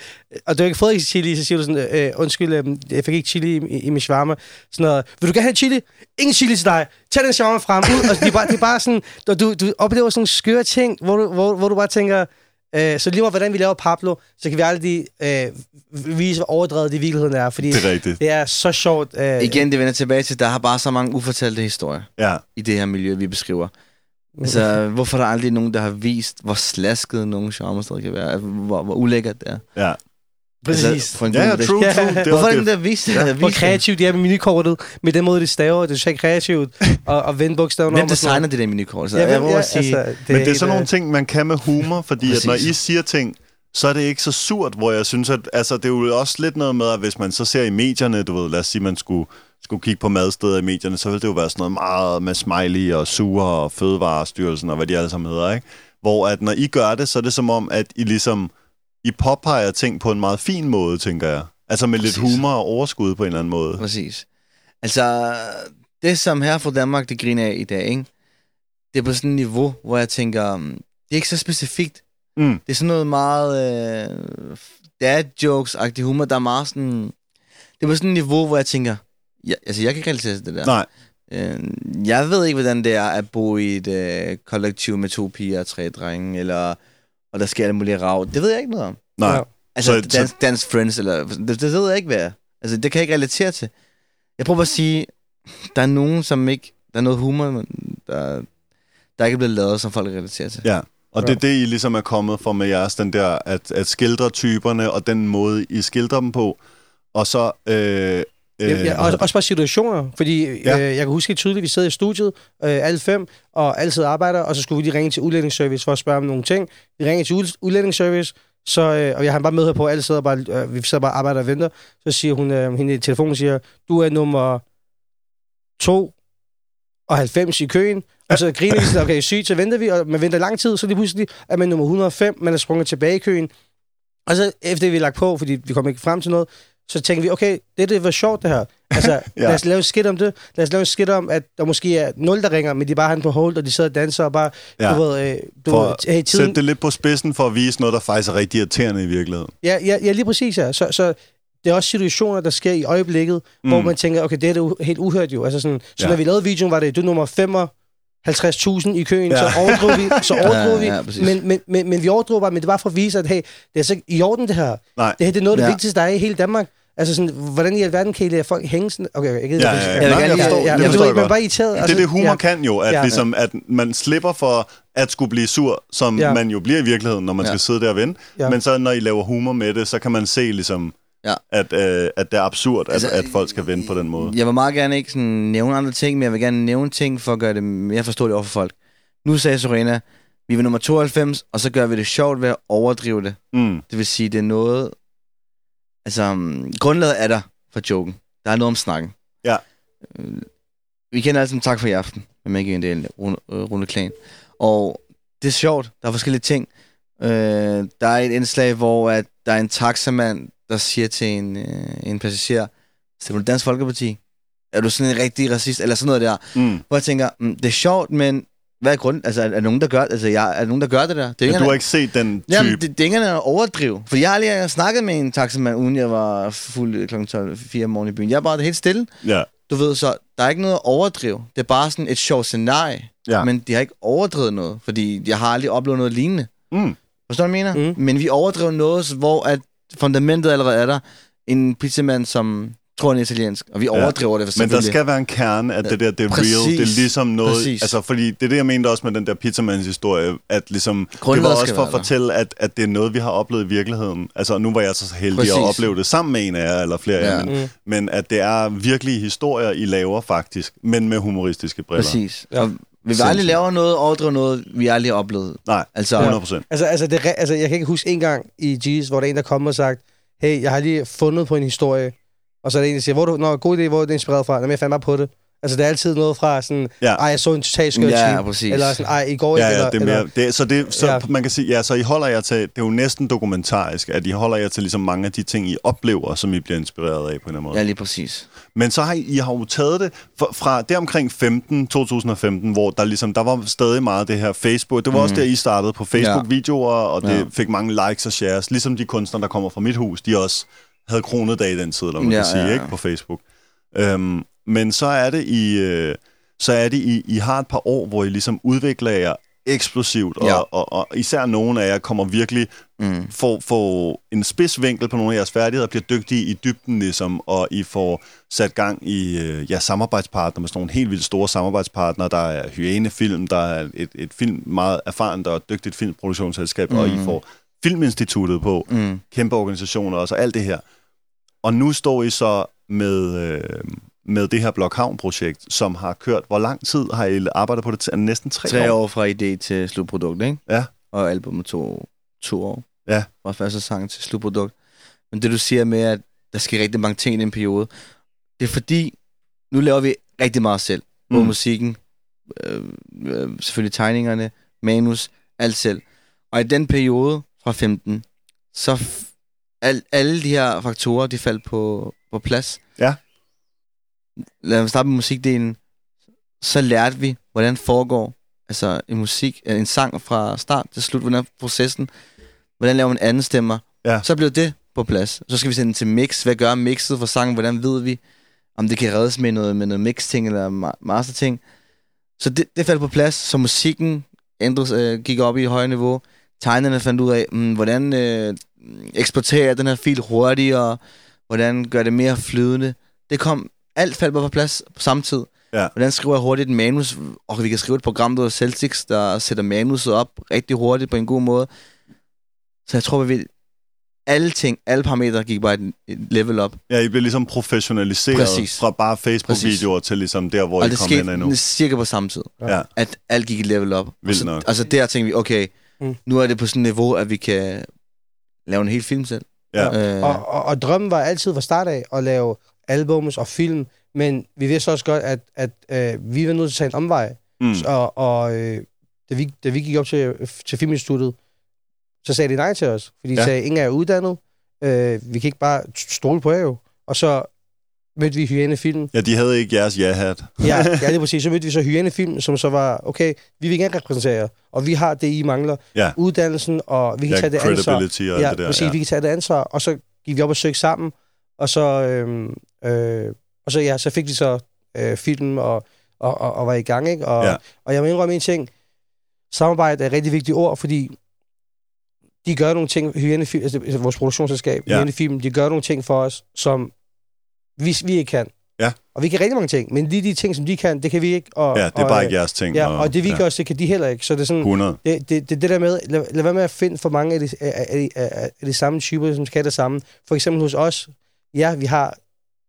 Speaker 2: og du har ikke fået ekstra chili, så siger du sådan, øh, undskyld, øh, jeg fik ikke chili i, i min shawarma. Sådan noget, vil du gerne have chili? Ingen chili til dig. Tag den shawarma frem. Ud. Og det er bare, det er bare sådan, og du, du oplever sådan skøre ting, hvor du, hvor, hvor du bare tænker, øh, så lige meget hvordan vi laver Pablo, så kan vi aldrig øh, vise, hvor overdrevet det i virkeligheden er, fordi
Speaker 1: Det er rigtigt.
Speaker 2: det er så sjovt. Øh,
Speaker 3: Igen, det vender tilbage til, der har bare så mange ufortalte historier
Speaker 1: Ja.
Speaker 3: i det her miljø, vi beskriver. Altså, hvorfor er der aldrig nogen, der har vist, hvor slasket nogle shawarma kan være? Altså, Hvor, hvor ulækkert det er?
Speaker 1: Ja.
Speaker 2: Præcis.
Speaker 3: Altså, for en
Speaker 1: Ja, ja,
Speaker 3: god-
Speaker 1: true, <laughs>
Speaker 2: Ja.
Speaker 1: true. Det
Speaker 3: Hvorfor er den
Speaker 1: det.
Speaker 3: der vist?
Speaker 1: Ja.
Speaker 3: Ja.
Speaker 2: Hvor kreativt de er med minikortet, med den måde, de staver, det er så kreativt, og, og vende bogstaverne
Speaker 3: Hvem
Speaker 2: om. og sådan
Speaker 3: designer det der minikort? Så
Speaker 2: noget.
Speaker 3: jeg
Speaker 2: hvem-
Speaker 3: må sige,
Speaker 2: altså,
Speaker 1: Men det er sådan nogle
Speaker 2: øh,
Speaker 1: ting, man kan med humor, fordi at når I siger ting, så er det ikke så surt, hvor jeg synes, at altså, det er jo også lidt noget med, at hvis man så ser i medierne, du ved, lad os sige, man skulle, skulle kigge på madsteder i medierne, så ville det jo være sådan noget meget med smiley og sure og fødevarestyrelsen og hvad de alle sammen hedder, ikke? Hvor at når I gør det, så er det som om, at I ligesom, I påpeger ting på en meget fin måde, tænker jeg. Altså med lidt
Speaker 3: Præcis.
Speaker 1: humor og overskud på en eller anden måde.
Speaker 3: Præcis. Altså, det som her fra Danmark, det griner af i dag, ikke? det er på sådan et niveau, hvor jeg tænker, um, det er ikke så specifikt.
Speaker 1: Mm.
Speaker 3: Det er sådan noget meget øh, dad jokes-agtig humor, der er meget sådan... Det er på sådan et niveau, hvor jeg tænker, ja, altså jeg kan ikke relatere til det der.
Speaker 1: Nej,
Speaker 3: Øh, jeg ved ikke, hvordan det er at bo i et øh, kollektiv med to piger og tre drenge, eller og der sker alt muligt rav. Det ved jeg ikke noget om.
Speaker 1: nej.
Speaker 3: Altså,
Speaker 1: Så-
Speaker 3: så, dance, friends, eller... Det, det ved jeg ikke, hvad er. Altså, det kan jeg ikke relatere til. Jeg prøver at sige, der er nogen, som ikke... Der er noget humor, der, der ikke er blevet lavet, som folk relaterer til.
Speaker 1: Ja, og det er det, I ligesom er kommet for med jeres, den der, at, at skildre typerne, og den måde, I skildrer dem på. Og så... Øh, øh,
Speaker 2: Ja, også, også bare situationer, fordi
Speaker 1: Ja.
Speaker 2: øh, jeg kan huske tydeligt, at vi sidder i studiet, øh, alle fem, og og arbejder, og så skulle vi lige ringe til udlændingsservice for at spørge om nogle ting. Vi ringer til ud- udlændingsservice, så, øh, og jeg har bare med her på, alle sidder bare, øh, vi sidder bare og arbejder og venter. Så siger hun, øh, hende i telefonen siger, du er nummer to og 90 i køen. Og så griner vi sådan, okay, sygt, så venter vi, og man venter lang tid, så lige pludselig er man nummer 105, man er sprunget tilbage i køen. Og så efter vi er lagt på, fordi vi kommer ikke frem til noget, så tænker vi, okay, det, det var sjovt det her. Altså, <laughs>
Speaker 1: Ja.
Speaker 2: lad os lave skidt om det. Lad os lave skidt om, at der måske er nul, der ringer, men de bare har den på hold, og de sidder og danser og bare,
Speaker 1: Ja.
Speaker 2: du ved, øh, du
Speaker 1: for
Speaker 2: ved, hey, tiden,
Speaker 1: sætte det lidt på spidsen for at vise noget, der faktisk er rigtig irriterende i virkeligheden.
Speaker 2: Ja, ja, ja, lige præcis, ja. Så, så det er også situationer, der sker i øjeblikket, mm. hvor man tænker, okay, det er det helt uhørt jo. Altså sådan, så
Speaker 1: Ja.
Speaker 2: når vi lavede videoen, var det, du er nummer 50.000 i køen,
Speaker 1: Ja.
Speaker 2: ja. så overdrog vi, så <laughs> overdrog
Speaker 3: Ja,
Speaker 2: vi.
Speaker 3: ja, præcis.
Speaker 2: men, men, men, men vi overdrog bare, men det var for at vise, at hey, det er så i orden det her.
Speaker 1: Nej.
Speaker 2: Det her det er noget af det
Speaker 3: Ja.
Speaker 2: ja. vigtigste, der er i hele Danmark. Altså sådan, hvordan i alverden kan I lade folk hænge sådan? Okay, jeg gider
Speaker 1: Ja,
Speaker 2: ikke.
Speaker 1: ja, ja.
Speaker 3: Jeg
Speaker 1: jeg forstår,
Speaker 2: ja,
Speaker 1: det
Speaker 2: men
Speaker 1: forstår jeg
Speaker 2: er
Speaker 1: godt.
Speaker 2: bare irriteret.
Speaker 1: Det er det, humor
Speaker 2: ja.
Speaker 1: kan jo, at,
Speaker 2: Ja.
Speaker 1: ligesom, at man slipper for at skulle blive sur, som
Speaker 2: Ja.
Speaker 1: man jo bliver i virkeligheden, når man
Speaker 3: Ja.
Speaker 1: skal sidde der og vente.
Speaker 2: Ja.
Speaker 1: Men så når I laver humor med det, så kan man se, ligesom,
Speaker 3: Ja.
Speaker 1: at, øh, at det er absurd,
Speaker 3: Altså,
Speaker 1: at, at folk skal vente på den måde.
Speaker 3: Jeg vil meget gerne ikke sådan nævne andre ting, men jeg vil gerne nævne ting for at gøre det mere forståeligt over for folk. Nu sagde Sorena, vi er nummer 92, og så gør vi det sjovt ved at overdrive det.
Speaker 1: Mm.
Speaker 3: Det vil sige, det er noget... Altså, um, grundlaget er der for joken. Der er noget om snakken.
Speaker 1: Ja.
Speaker 3: Øh, Vi kender alle sammen tak for i aften, med Maggie en del, Rune, øh, Rune Klan. Og det er sjovt. Der er forskellige ting. Øh, der er et indslag, hvor at der er en taxamand, der siger til en, øh, en passager, stemmer du Dansk Folkeparti? Er du sådan en rigtig racist? Eller sådan noget der.
Speaker 1: Mm.
Speaker 3: Hvor jeg tænker, mm, det er sjovt, men hvad er grunden? Altså, er, er, nogen, der gør, altså, jeg, er nogen, der gør det der? Det
Speaker 1: Men
Speaker 3: ikke
Speaker 1: du har ikke set den type.
Speaker 3: Jamen, det, det er overdrive. For jeg har lige snakket med en taxamand, uden jeg var fuld kl. 12, 4 om morgenen i byen. Jeg er bare helt stille.
Speaker 1: Ja.
Speaker 3: Du ved, så der er ikke noget at overdrive. Det er bare sådan et sjovt scenarie.
Speaker 1: Ja.
Speaker 3: Men de har ikke overdrevet noget, fordi jeg har aldrig oplevet noget lignende.
Speaker 1: Mm.
Speaker 3: Forstår du, hvad jeg mener?
Speaker 2: Mm.
Speaker 3: Men vi overdrev noget, hvor at fundamentet allerede er der. En pizzamand, som tror, han er italiensk, og vi overdriver det for
Speaker 1: Men der skal være en kerne af det der, det er
Speaker 3: Præcis.
Speaker 1: real. Det er ligesom noget...
Speaker 3: Præcis.
Speaker 1: Altså, fordi det er det, jeg mente også med den der pizzamans historie, at ligesom... det
Speaker 3: Grundlaget
Speaker 1: var også for at fortælle, at, at det er noget, vi har oplevet i virkeligheden. Altså, nu var jeg så heldig
Speaker 3: Præcis.
Speaker 1: at opleve det sammen med en af jer, eller flere af jer,
Speaker 3: Ja.
Speaker 1: men,
Speaker 2: Mm.
Speaker 1: men at det er virkelige historier, I laver faktisk, men med humoristiske briller.
Speaker 3: Præcis.
Speaker 2: Ja.
Speaker 3: Og vi vil aldrig lave noget, overdrive noget, vi aldrig har oplevet.
Speaker 1: Nej,
Speaker 3: Altså,
Speaker 1: 100 procent.
Speaker 2: Altså, altså, det, altså, jeg kan ikke huske en gang i Jesus, hvor der er en, der kommer og sagt, hey, jeg har lige fundet på en historie, og så er der en, der siger, hvor er du, nå, god idé, hvor er du inspireret fra? Jamen, jeg fandt bare på det. Altså, det er altid noget fra sådan,
Speaker 1: Ja.
Speaker 2: ej, jeg så en total skør
Speaker 3: Ja, præcis.
Speaker 2: Eller sådan, ej, i går
Speaker 1: Ja,
Speaker 2: eller,
Speaker 1: ja, det er mere, det, er- så, det, så
Speaker 2: Ja.
Speaker 1: man kan sige, ja, så I holder jer til, det er jo næsten dokumentarisk, at I holder jer til ligesom mange af de ting, I oplever, som I bliver inspireret af på en eller anden måde.
Speaker 3: Ja, lige præcis.
Speaker 1: Men så har I, I har jo taget det fra, fra det omkring 15, 2015, hvor der ligesom, der var stadig meget det her Facebook. Det var mm. også der, I startede på Facebook-videoer, og det
Speaker 3: Ja.
Speaker 1: fik mange likes og shares. Ligesom de kunstnere, der kommer fra mit hus, de også havde kronedag i den tid, eller man
Speaker 3: Ja,
Speaker 1: kan sige,
Speaker 3: ja, ja.
Speaker 1: ikke, på Facebook. Øhm, men så er det, I, øh, så er det I, I har et par år, hvor I ligesom udvikler jer eksplosivt, og,
Speaker 3: Ja.
Speaker 1: og, og især nogle af jer kommer virkelig
Speaker 3: Mm.
Speaker 1: får, får en spids vinkel på nogle af jeres færdigheder, bliver dygtige i dybden ligesom, og I får sat gang i øh, jeres samarbejdspartner med sådan nogle helt vildt store samarbejdspartnere. Der er Hyæne Film, der er et, et film meget erfarent og dygtigt filmproduktionsselskab, mm. og I får Filminstituttet på,
Speaker 3: Mm.
Speaker 1: kæmpe organisationer og så alt det her. Og nu står I så med, øh, med det her Blokhavn-projekt, som har kørt. Hvor lang tid har I arbejdet på det? Er Næsten tre,
Speaker 3: Tre år fra idé til slutprodukt, ikke?
Speaker 1: Ja.
Speaker 3: Og albumet tog to år.
Speaker 1: Ja.
Speaker 3: Fra første sang til slutprodukt. Men det du siger med, at der sker rigtig mange ting i den periode, det er fordi, nu laver vi rigtig meget selv. Både
Speaker 1: Mm.
Speaker 3: musikken, øh, øh, selvfølgelig tegningerne, manus, alt selv. Og i den periode fra 15, så al, alle de her faktorer, de faldt på, på plads.
Speaker 1: Ja.
Speaker 3: Lad os starte med musikdelen. Så lærte vi, hvordan foregår altså en musik, øh, en sang fra start til slut, hvordan er processen, hvordan laver man anden stemmer.
Speaker 1: Ja.
Speaker 3: Så blev det på plads. Så skal vi sende den til mix. Hvad gør mixet for sangen? Hvordan ved vi, om det kan reddes med noget, med noget mix-ting eller ma- master-ting? Så det, det faldt på plads, så musikken ændres, øh, gik op i et højere niveau. Tegnerne fandt ud af, mm, hvordan øh, eksporterer jeg den her fil hurtigere, hvordan gør det mere flydende. Det kom, alt faldt bare på plads på samme tid.
Speaker 1: Ja.
Speaker 3: Hvordan skriver jeg hurtigt et manus, og vi kan skrive et program, der hedder Celtics, der sætter manuset op rigtig hurtigt på en god måde. Så jeg tror, vi vil alle ting, alle parametre gik bare et, et level op.
Speaker 1: Ja, I bliver ligesom professionaliseret
Speaker 3: Præcis.
Speaker 1: fra bare Facebook-videoer til ligesom der, hvor
Speaker 3: og
Speaker 1: I
Speaker 3: det
Speaker 1: kom hen
Speaker 3: skete
Speaker 1: endnu.
Speaker 3: cirka på samme tid.
Speaker 1: Ja.
Speaker 3: At alt gik et level op.
Speaker 1: Vildt
Speaker 3: og så,
Speaker 1: nok.
Speaker 3: Altså der tænkte vi, okay,
Speaker 2: Mm.
Speaker 3: nu er det på sådan et niveau, at vi kan lave en hel film selv.
Speaker 1: Ja.
Speaker 3: Øh,
Speaker 2: Og, og, og drømmen var altid fra start af at lave albums og film, men vi vidste også godt, at, at øh, vi var nødt til at tage en omvej.
Speaker 1: Mm.
Speaker 2: Og, og øh, da, vi, da vi gik op til, til Filminstituttet, så sagde de nej til os. Fordi de
Speaker 1: Ja.
Speaker 2: sagde, ingen er uddannet. Øh, vi kan ikke bare stole på jer jo. Og så mødte vi Hyæne Film.
Speaker 1: Ja, de havde ikke jeres ja-hat.
Speaker 2: Ja, <laughs> ja, det er præcis. Så mødte vi så Hyæne Film, som så var, okay, vi vil gerne repræsentere jer, og vi har det, I mangler.
Speaker 1: Ja.
Speaker 2: Uddannelsen, og vi kan
Speaker 1: Ja,
Speaker 2: tage det ansvar.
Speaker 1: og
Speaker 2: ja,
Speaker 1: det der.
Speaker 2: præcis,
Speaker 1: Ja.
Speaker 2: vi kan tage det ansvar, og så gik vi op og søgte sammen, og så, øhm, øh, og så, ja, så fik vi så øh, film, og, og, og, og var i gang, ikke? Og,
Speaker 1: Ja.
Speaker 2: og jeg må indrømme en ting. Samarbejde er et rigtig vigtigt ord, fordi de gør nogle ting, Hygiene Film, altså, altså vores produktionsselskab,
Speaker 1: Ja.
Speaker 2: ja. Film, de gør nogle ting for os, som vi, vi ikke kan.
Speaker 1: Ja.
Speaker 2: Og vi kan rigtig mange ting, men lige de ting, som de kan, det kan vi ikke. Og,
Speaker 1: Ja, det er
Speaker 2: og,
Speaker 1: bare
Speaker 2: øh,
Speaker 1: ikke jeres ting.
Speaker 2: Ja, og det vi
Speaker 1: ja,
Speaker 2: gør også, det kan de heller ikke. Så det er sådan,
Speaker 1: 100.
Speaker 2: det, det, det, det der med, lad, lad være med at finde for mange af de, af, af, af, af de samme typer, som skal det samme. For eksempel hos os, ja, vi har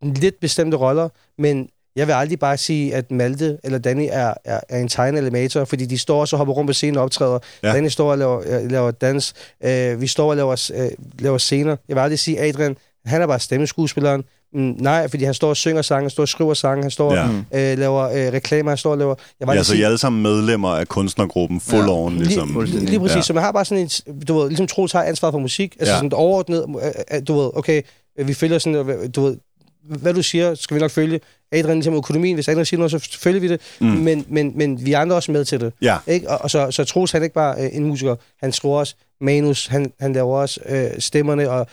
Speaker 2: lidt bestemte roller, men jeg vil aldrig bare sige, at Malte eller Danny er, er, er en tegneanimator, fordi de står og hopper rundt på scenen og optræder.
Speaker 1: Ja.
Speaker 2: Danny står og laver, øh, laver dans. Øh, vi står og laver, øh, laver scener. Jeg vil aldrig sige, Adrian, han er bare stemmeskuespilleren. Mm, nej, fordi han står og synger sange, han står og skriver sange, han står
Speaker 1: Ja.
Speaker 2: og øh, laver øh, reklamer, han står og laver... Jeg vil
Speaker 1: Ja, så I er alle sammen medlemmer af kunstnergruppen Full
Speaker 3: Ja.
Speaker 1: On, ligesom.
Speaker 2: Lige, lige, præcis.
Speaker 1: Ja.
Speaker 2: Så man har bare sådan en, du ved, ligesom Troels har ansvar for musik, altså
Speaker 1: Ja.
Speaker 2: sådan overordnet, øh, øh, du ved, okay, vi følger sådan, øh, du ved, hvad du siger, skal vi nok følge. Adrian ligesom økonomien, hvis Adrian siger noget, så følger vi det,
Speaker 1: Mm.
Speaker 2: men, men, men vi andre også med til det.
Speaker 1: Ja,
Speaker 2: Ikke? Og, og så, så Troels han er ikke bare øh, en musiker, han skriver også manus, han, han laver også øh, stemmerne, og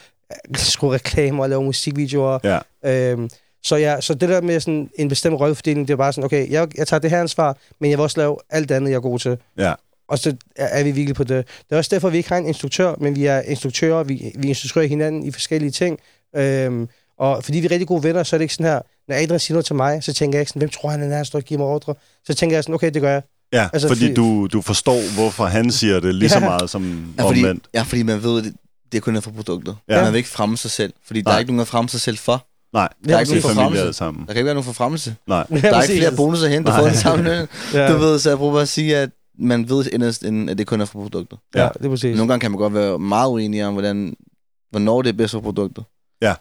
Speaker 2: øh, <laughs> skriver reklamer og laver musikvideoer.
Speaker 1: ja.
Speaker 2: Øhm, så, ja, så det der med sådan en bestemt rollefordeling, det er bare sådan, okay, jeg, jeg tager det her ansvar, men jeg vil også lave alt andet, jeg er god til.
Speaker 1: Ja.
Speaker 2: Og så er, er vi virkelig på det. Det er også derfor, vi ikke har en instruktør, men vi er instruktører, vi, vi instruerer hinanden i forskellige ting. Øhm, og fordi vi er rigtig gode venner, så er det ikke sådan her, når Adrian siger noget til mig, så tænker jeg ikke sådan, hvem tror han, han er, står og giver mig ordre? Så tænker jeg sådan, okay, det gør jeg.
Speaker 1: Ja,
Speaker 2: Altså,
Speaker 1: fordi
Speaker 2: fordi-
Speaker 1: du, du forstår, hvorfor han siger det lige så
Speaker 2: Ja.
Speaker 1: meget som
Speaker 3: Ja, fordi,
Speaker 1: omvendt.
Speaker 3: ja, fordi man ved, at det, det er kun er for produktet.
Speaker 1: Ja.
Speaker 3: Man vil ikke fremme sig selv, fordi der
Speaker 1: Nej.
Speaker 3: er ikke nogen at fremme sig selv for.
Speaker 1: Nej,
Speaker 3: Der er ikke nogen for
Speaker 1: familie
Speaker 3: fremmelse.
Speaker 1: alle sammen.
Speaker 3: Der kan ikke være nogen for fremmelse.
Speaker 1: Nej,
Speaker 3: Der er ikke flere bonus at hente
Speaker 1: Nej.
Speaker 3: for den samme løn. <laughs>
Speaker 2: Ja,
Speaker 3: Du ved, så jeg prøver bare at sige, at man ved inderst, inden, at det kun er for produktet.
Speaker 2: ja,
Speaker 1: Ja.
Speaker 2: det er præcis.
Speaker 3: Nogle gange kan man godt være meget uenig om, hvordan, hvornår det er bedst for produktet.
Speaker 1: Ja.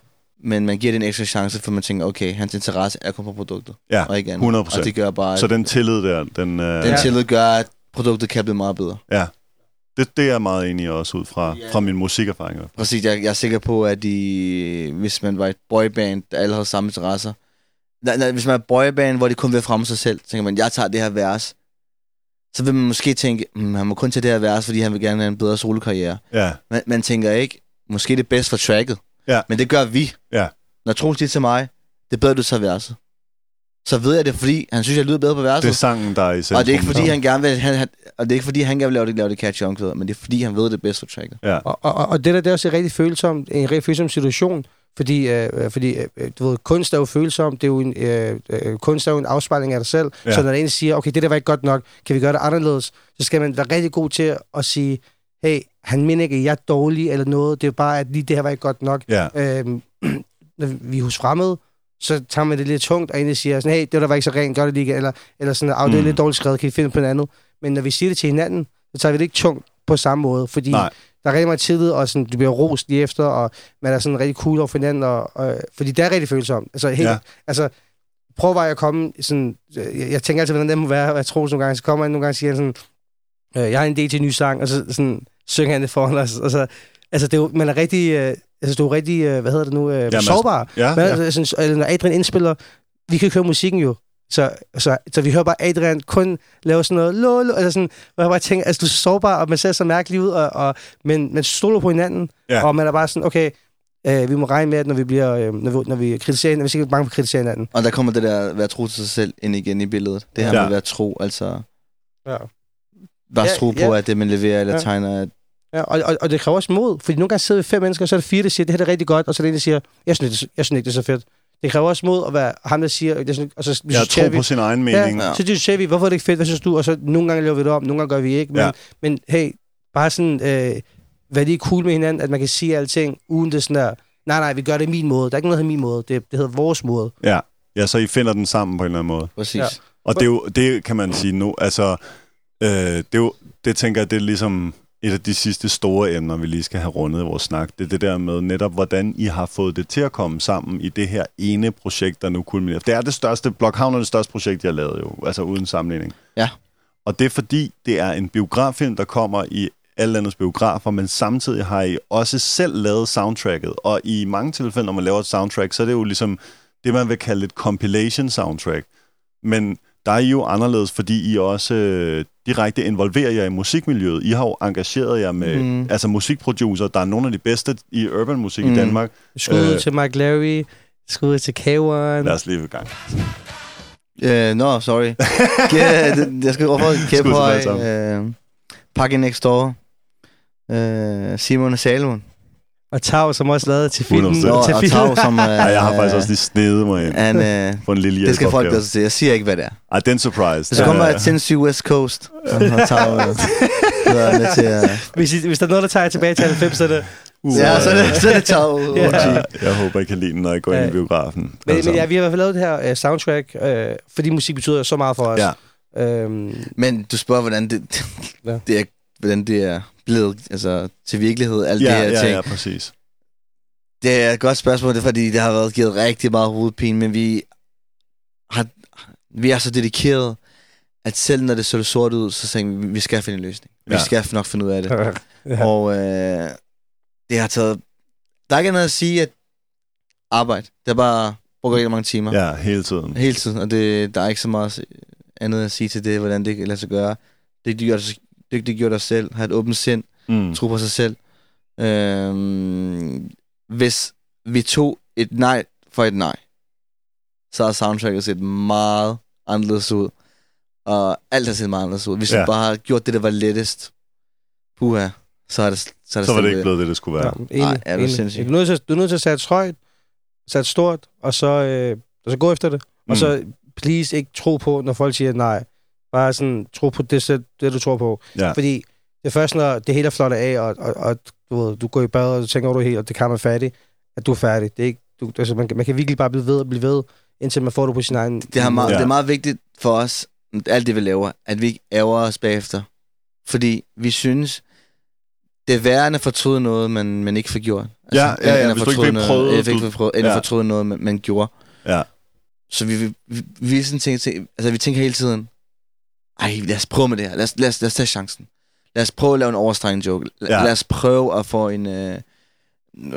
Speaker 3: Men man giver det en ekstra chance, for man tænker, okay, hans interesse er kun på produktet,
Speaker 1: ja,
Speaker 3: og ikke andet.
Speaker 1: 100
Speaker 3: Og det gør bare,
Speaker 1: Så den tillid der, den, øh,
Speaker 3: den
Speaker 2: Ja.
Speaker 3: tillid gør, at produktet kan blive meget bedre.
Speaker 1: det, det er jeg meget enig i også ud fra,
Speaker 3: Ja.
Speaker 1: fra min musikerfaring.
Speaker 3: Præcis, jeg, jeg er sikker på, at de, hvis man var et boyband, der alle havde samme interesser, nej, nej, hvis man er et boyband, hvor de kun vil fremme sig selv, så tænker man, jeg tager det her vers, så vil man måske tænke, mm, han må kun tage det her vers, fordi han vil gerne have en bedre solokarriere.
Speaker 1: Ja,
Speaker 3: Man, man tænker ikke, måske det er bedst for tracket.
Speaker 1: Ja.
Speaker 3: Men det gør vi.
Speaker 1: Ja.
Speaker 3: Når Troels siger til mig, det er bedre, du tager verset. Så ved jeg det, fordi han synes, jeg lyder bedre på verset.
Speaker 1: det er sangen, der er i centrum.
Speaker 3: og det er ikke fordi, han gerne vil, han, han, og det er ikke fordi, han gerne vil lave det, lave det catchy omkvæd, men det er fordi, han ved det er bedst for tracket.
Speaker 1: Ja,
Speaker 2: Og, og, og det der, det er også en rigtig følsom, en rigtig følsom situation, fordi, øh, fordi øh, du ved, kunst er jo følsom, det er jo en, øh, øh, kunst er jo en afspejling af dig selv,
Speaker 1: Ja.
Speaker 2: så når der en siger, okay, det der var ikke godt nok, kan vi gøre det anderledes, så skal man være rigtig god til at sige, hey, han mener ikke, at jeg er dårlig eller noget, det er bare, at lige det her var ikke godt nok.
Speaker 1: ja,
Speaker 2: Øhm, <clears throat> når vi er hos fremmede, så tager man det lidt tungt, og egentlig siger sådan, hey, det der var ikke så rent, gør det lige eller, eller sådan, ah, det er
Speaker 1: Mm.
Speaker 2: lidt dårligt skrevet, kan I finde på noget andet? Men når vi siger det til hinanden, så tager vi det ikke tungt på samme måde, fordi
Speaker 1: Nej.
Speaker 2: der er rigtig meget tillid, og sådan, du bliver rost lige efter, og man er sådan rigtig cool over for hinanden, og, og, fordi det er rigtig følsomt. Altså, helt,
Speaker 1: Ja.
Speaker 2: altså prøv bare at komme sådan, jeg, jeg tænker altid, hvordan det må være, og jeg tror nogle gange, så kommer han nogle gange og siger sådan, øh, jeg har en idé til en ny sang, og så sådan, synger han det foran os, og så, altså det er jo, man er rigtig, øh, altså du er rigtig, øh, hvad hedder det nu, øh,
Speaker 1: Jamen,
Speaker 2: sårbar.
Speaker 1: ja,
Speaker 2: Men,
Speaker 1: ja.
Speaker 2: ja. sådan, eller når Adrian indspiller, vi kan ikke høre musikken jo. Så, så, så vi hører bare Adrian kun lave sådan noget, lolo, eller sådan, hvor jeg bare tænker, altså du er så sårbar, og man ser så mærkelig ud, og, og, men man stoler på hinanden,
Speaker 1: Ja.
Speaker 2: og man er bare sådan, okay, øh, vi må regne med, at når vi bliver, øh, når, vi, når vi kritiserer hinanden, hvis ikke bange for at kritisere hinanden.
Speaker 3: Og der kommer det der at være tro til sig selv ind igen i billedet. Det her
Speaker 1: Ja.
Speaker 3: med at være tro, altså
Speaker 2: Ja.
Speaker 3: Bare
Speaker 2: Ja,
Speaker 3: tro på,
Speaker 2: ja.
Speaker 3: at det man leverer eller
Speaker 2: Ja.
Speaker 3: tegner, at
Speaker 2: Ja, og, og, og det kræver også mod, fordi nogle gange sidder vi fem mennesker, og så er der fire, der siger, det her er rigtig godt, og så er der en, der siger, jeg synes, det, jeg synes ikke, det er så fedt. Det kræver også mod at være ham, der siger, det er sådan, og så
Speaker 1: Jeg tror
Speaker 2: vi.
Speaker 1: på sin egen mening.
Speaker 2: Ja,
Speaker 3: Ja.
Speaker 2: så diskuterer vi, hvorfor er det ikke fedt, hvad synes du? Og så nogle gange laver vi det om, nogle gange gør vi ikke. Men,
Speaker 1: Ja.
Speaker 2: men hey, bare sådan, øh, hvad lige cool med hinanden, at man kan sige alting, uden det sådan der, nej, nej, vi gør det min måde. Der er ikke noget, der min måde. Det, det hedder vores måde.
Speaker 1: Ja. ja, så I finder den sammen på en eller anden måde.
Speaker 3: præcis.
Speaker 2: Ja.
Speaker 1: Og det, er jo, det kan man sige nu, altså, øh, det, er jo, det tænker jeg, det er ligesom et af de sidste store emner, vi lige skal have rundet i vores snak. Det er det der med netop, hvordan I har fået det til at komme sammen i det her ene projekt, der nu kulminerer. Det er det største, Blockhavn er det største projekt, jeg har lavet jo, altså uden sammenligning.
Speaker 3: Ja.
Speaker 1: Og det er fordi, det er en biograffilm, der kommer i alle landets biografer, men samtidig har I også selv lavet soundtracket. Og i mange tilfælde, når man laver et soundtrack, så er det jo ligesom det, man vil kalde et compilation soundtrack. Men der er I jo anderledes, fordi I også øh, direkte involverer jer i musikmiljøet. I har jo engageret jer med
Speaker 3: Mm.
Speaker 1: altså musikproducer, der er nogle af de bedste i urban musik mm. I Danmark.
Speaker 2: Skud øh,
Speaker 1: Øh.
Speaker 2: til Mike Larry, skud til K1.
Speaker 1: Lad os lige i gang.
Speaker 3: Uh, no, sorry. <laughs> Jeg skal gå for
Speaker 1: Skud til
Speaker 3: Kæphøj, uh, Pakke Next Door, uh, Simon og Salomon.
Speaker 2: Og Tav, som også lavede til filmen.
Speaker 1: 100%.
Speaker 3: Nå,
Speaker 2: til
Speaker 3: og
Speaker 2: filmen.
Speaker 3: Tav, som... Uh, <laughs>
Speaker 1: Ja, jeg har faktisk også lige snedet mig ind
Speaker 3: Han, uh,
Speaker 1: på en lille
Speaker 3: det skal folk også se. Jeg siger ikke, hvad det er.
Speaker 1: Ej, den surprise.
Speaker 3: Så kommer jeg til en syg West Coast. Og så Tav uh, med til at...
Speaker 2: Hvis, I, hvis der er noget, der tager jer tilbage til 90, så er det...
Speaker 1: Uh,
Speaker 3: Ja, så er det, så er det Tav.
Speaker 2: Ja.
Speaker 1: Ja, jeg håber, I kan lide den, når jeg går ind i biografen.
Speaker 2: Men,
Speaker 1: Altså.
Speaker 2: men ja, vi har i hvert fald lavet det her uh, soundtrack, uh, fordi musik betyder så meget for os.
Speaker 1: Ja.
Speaker 2: Øhm,
Speaker 3: Men du spørger, hvordan det,
Speaker 2: Ja.
Speaker 3: det er, hvordan det er blevet altså, til virkelighed, alt
Speaker 1: ja,
Speaker 3: det her
Speaker 1: ja,
Speaker 3: ting.
Speaker 1: ja, præcis.
Speaker 3: Det er et godt spørgsmål, det er fordi, det har været givet rigtig meget hovedpine, men vi, har, vi er så dedikeret, at selv når det så sort ud, så tænker vi, vi skal finde en løsning. Vi
Speaker 1: Ja.
Speaker 3: skal nok finde ud af det. <laughs>
Speaker 2: ja.
Speaker 3: Og øh, det har taget... Der er ikke andet at sige, at arbejde. Det er bare brugt rigtig mange timer.
Speaker 1: Ja, hele tiden.
Speaker 3: Hele tiden, og det, der er ikke så meget andet at sige til det, hvordan det kan lade sig gøre. Dygtiggjort, dygtiggjort dig selv, have et åbent sind,
Speaker 1: Mm.
Speaker 3: tro på sig selv. Øhm, hvis vi tog et nej for et nej, så har soundtracket set meget anderledes ud. Og alt har set meget anderledes ud. Hvis ja. Vi bare har gjort det, der var lettest, puha, så er det, så er det
Speaker 1: Så var det ikke blevet det, det skulle
Speaker 2: Ja,
Speaker 1: være.
Speaker 2: enig,
Speaker 3: Ej, er du
Speaker 2: enig.
Speaker 3: sindssyg.
Speaker 2: Du er nødt til, du er nødt til at sætte højt, sætte stort, og så, øh, og så gå efter det. Mm. Og så please ikke tro på, når folk siger nej. Bare sådan, tro på det, sæt- det du tror på.
Speaker 1: Ja.
Speaker 2: Fordi det er først, når det hele er flot af, og, og, og du, ved, du går i bad, og du tænker over det hele, og det kan man færdig, at du er færdig. Det er ikke, du, altså, man, kan, man kan virkelig bare blive ved og blive ved, indtil man får det på sin egen...
Speaker 3: Det, har meget,
Speaker 1: Ja.
Speaker 3: det er meget vigtigt for os, alt det vi laver, at vi ikke ærger os bagefter. Fordi vi synes, det er værre end at fortryde noget, man, man ikke får gjort. Altså,
Speaker 1: Ja, ja, ja,
Speaker 3: end at
Speaker 1: hvis du ikke
Speaker 3: fortryde noget-
Speaker 1: prøve,
Speaker 3: End at
Speaker 1: du-
Speaker 3: ikke vil prøve, end at fortryde noget, man, man gjorde.
Speaker 1: Ja.
Speaker 3: Så vi, vi, vi, vi, er sådan tænker, til- altså, vi tænker hele tiden, ej, lad os prøve med det her. Lad os, lad os, lad os tage chancen. Lad os prøve at lave en overstregning joke. Lad,
Speaker 1: Ja.
Speaker 3: lad os prøve at få en... Øh,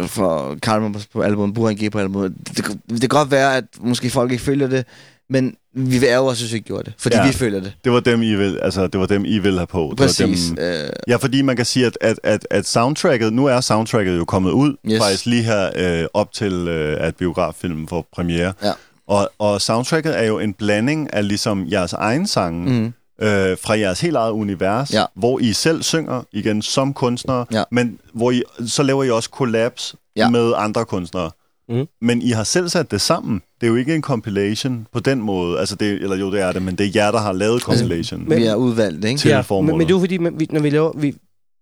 Speaker 3: for Karlman på, på albumet, Burhan G på albumet. Det, det, det kan godt være, at måske folk ikke følger det, men vi vil ærge os, hvis vi ikke gjorde det. Fordi
Speaker 1: Ja.
Speaker 3: vi føler det.
Speaker 1: Det var dem, I vil, altså, det var dem, I vil have på. Det var
Speaker 3: Præcis.
Speaker 1: Dem,
Speaker 3: Øh,
Speaker 1: ja, fordi man kan sige, at, at, at, at soundtracket, nu er soundtracket jo kommet ud. Yes. faktisk lige her øh, op til, øh, at biograffilmen får premiere.
Speaker 3: Ja.
Speaker 1: Og, og soundtracket er jo en blanding af ligesom jeres egen sange, mm.
Speaker 3: Mm,
Speaker 1: øh, fra jeres helt eget univers,
Speaker 3: Ja.
Speaker 1: hvor I selv synger, igen, som kunstnere,
Speaker 3: Ja.
Speaker 1: men hvor I, så laver I også collabs
Speaker 3: Ja.
Speaker 1: med andre kunstnere.
Speaker 2: Mhm.
Speaker 1: Men I har selv sat det sammen. Det er jo ikke en compilation på den måde. Altså det, eller jo, det er det, men det er jer, der har lavet compilation.
Speaker 2: men-
Speaker 3: vi er udvalgt, ikke?
Speaker 1: Til
Speaker 2: ja,
Speaker 1: formålet.
Speaker 2: men, men det er jo fordi, vi, når vi laver... Vi,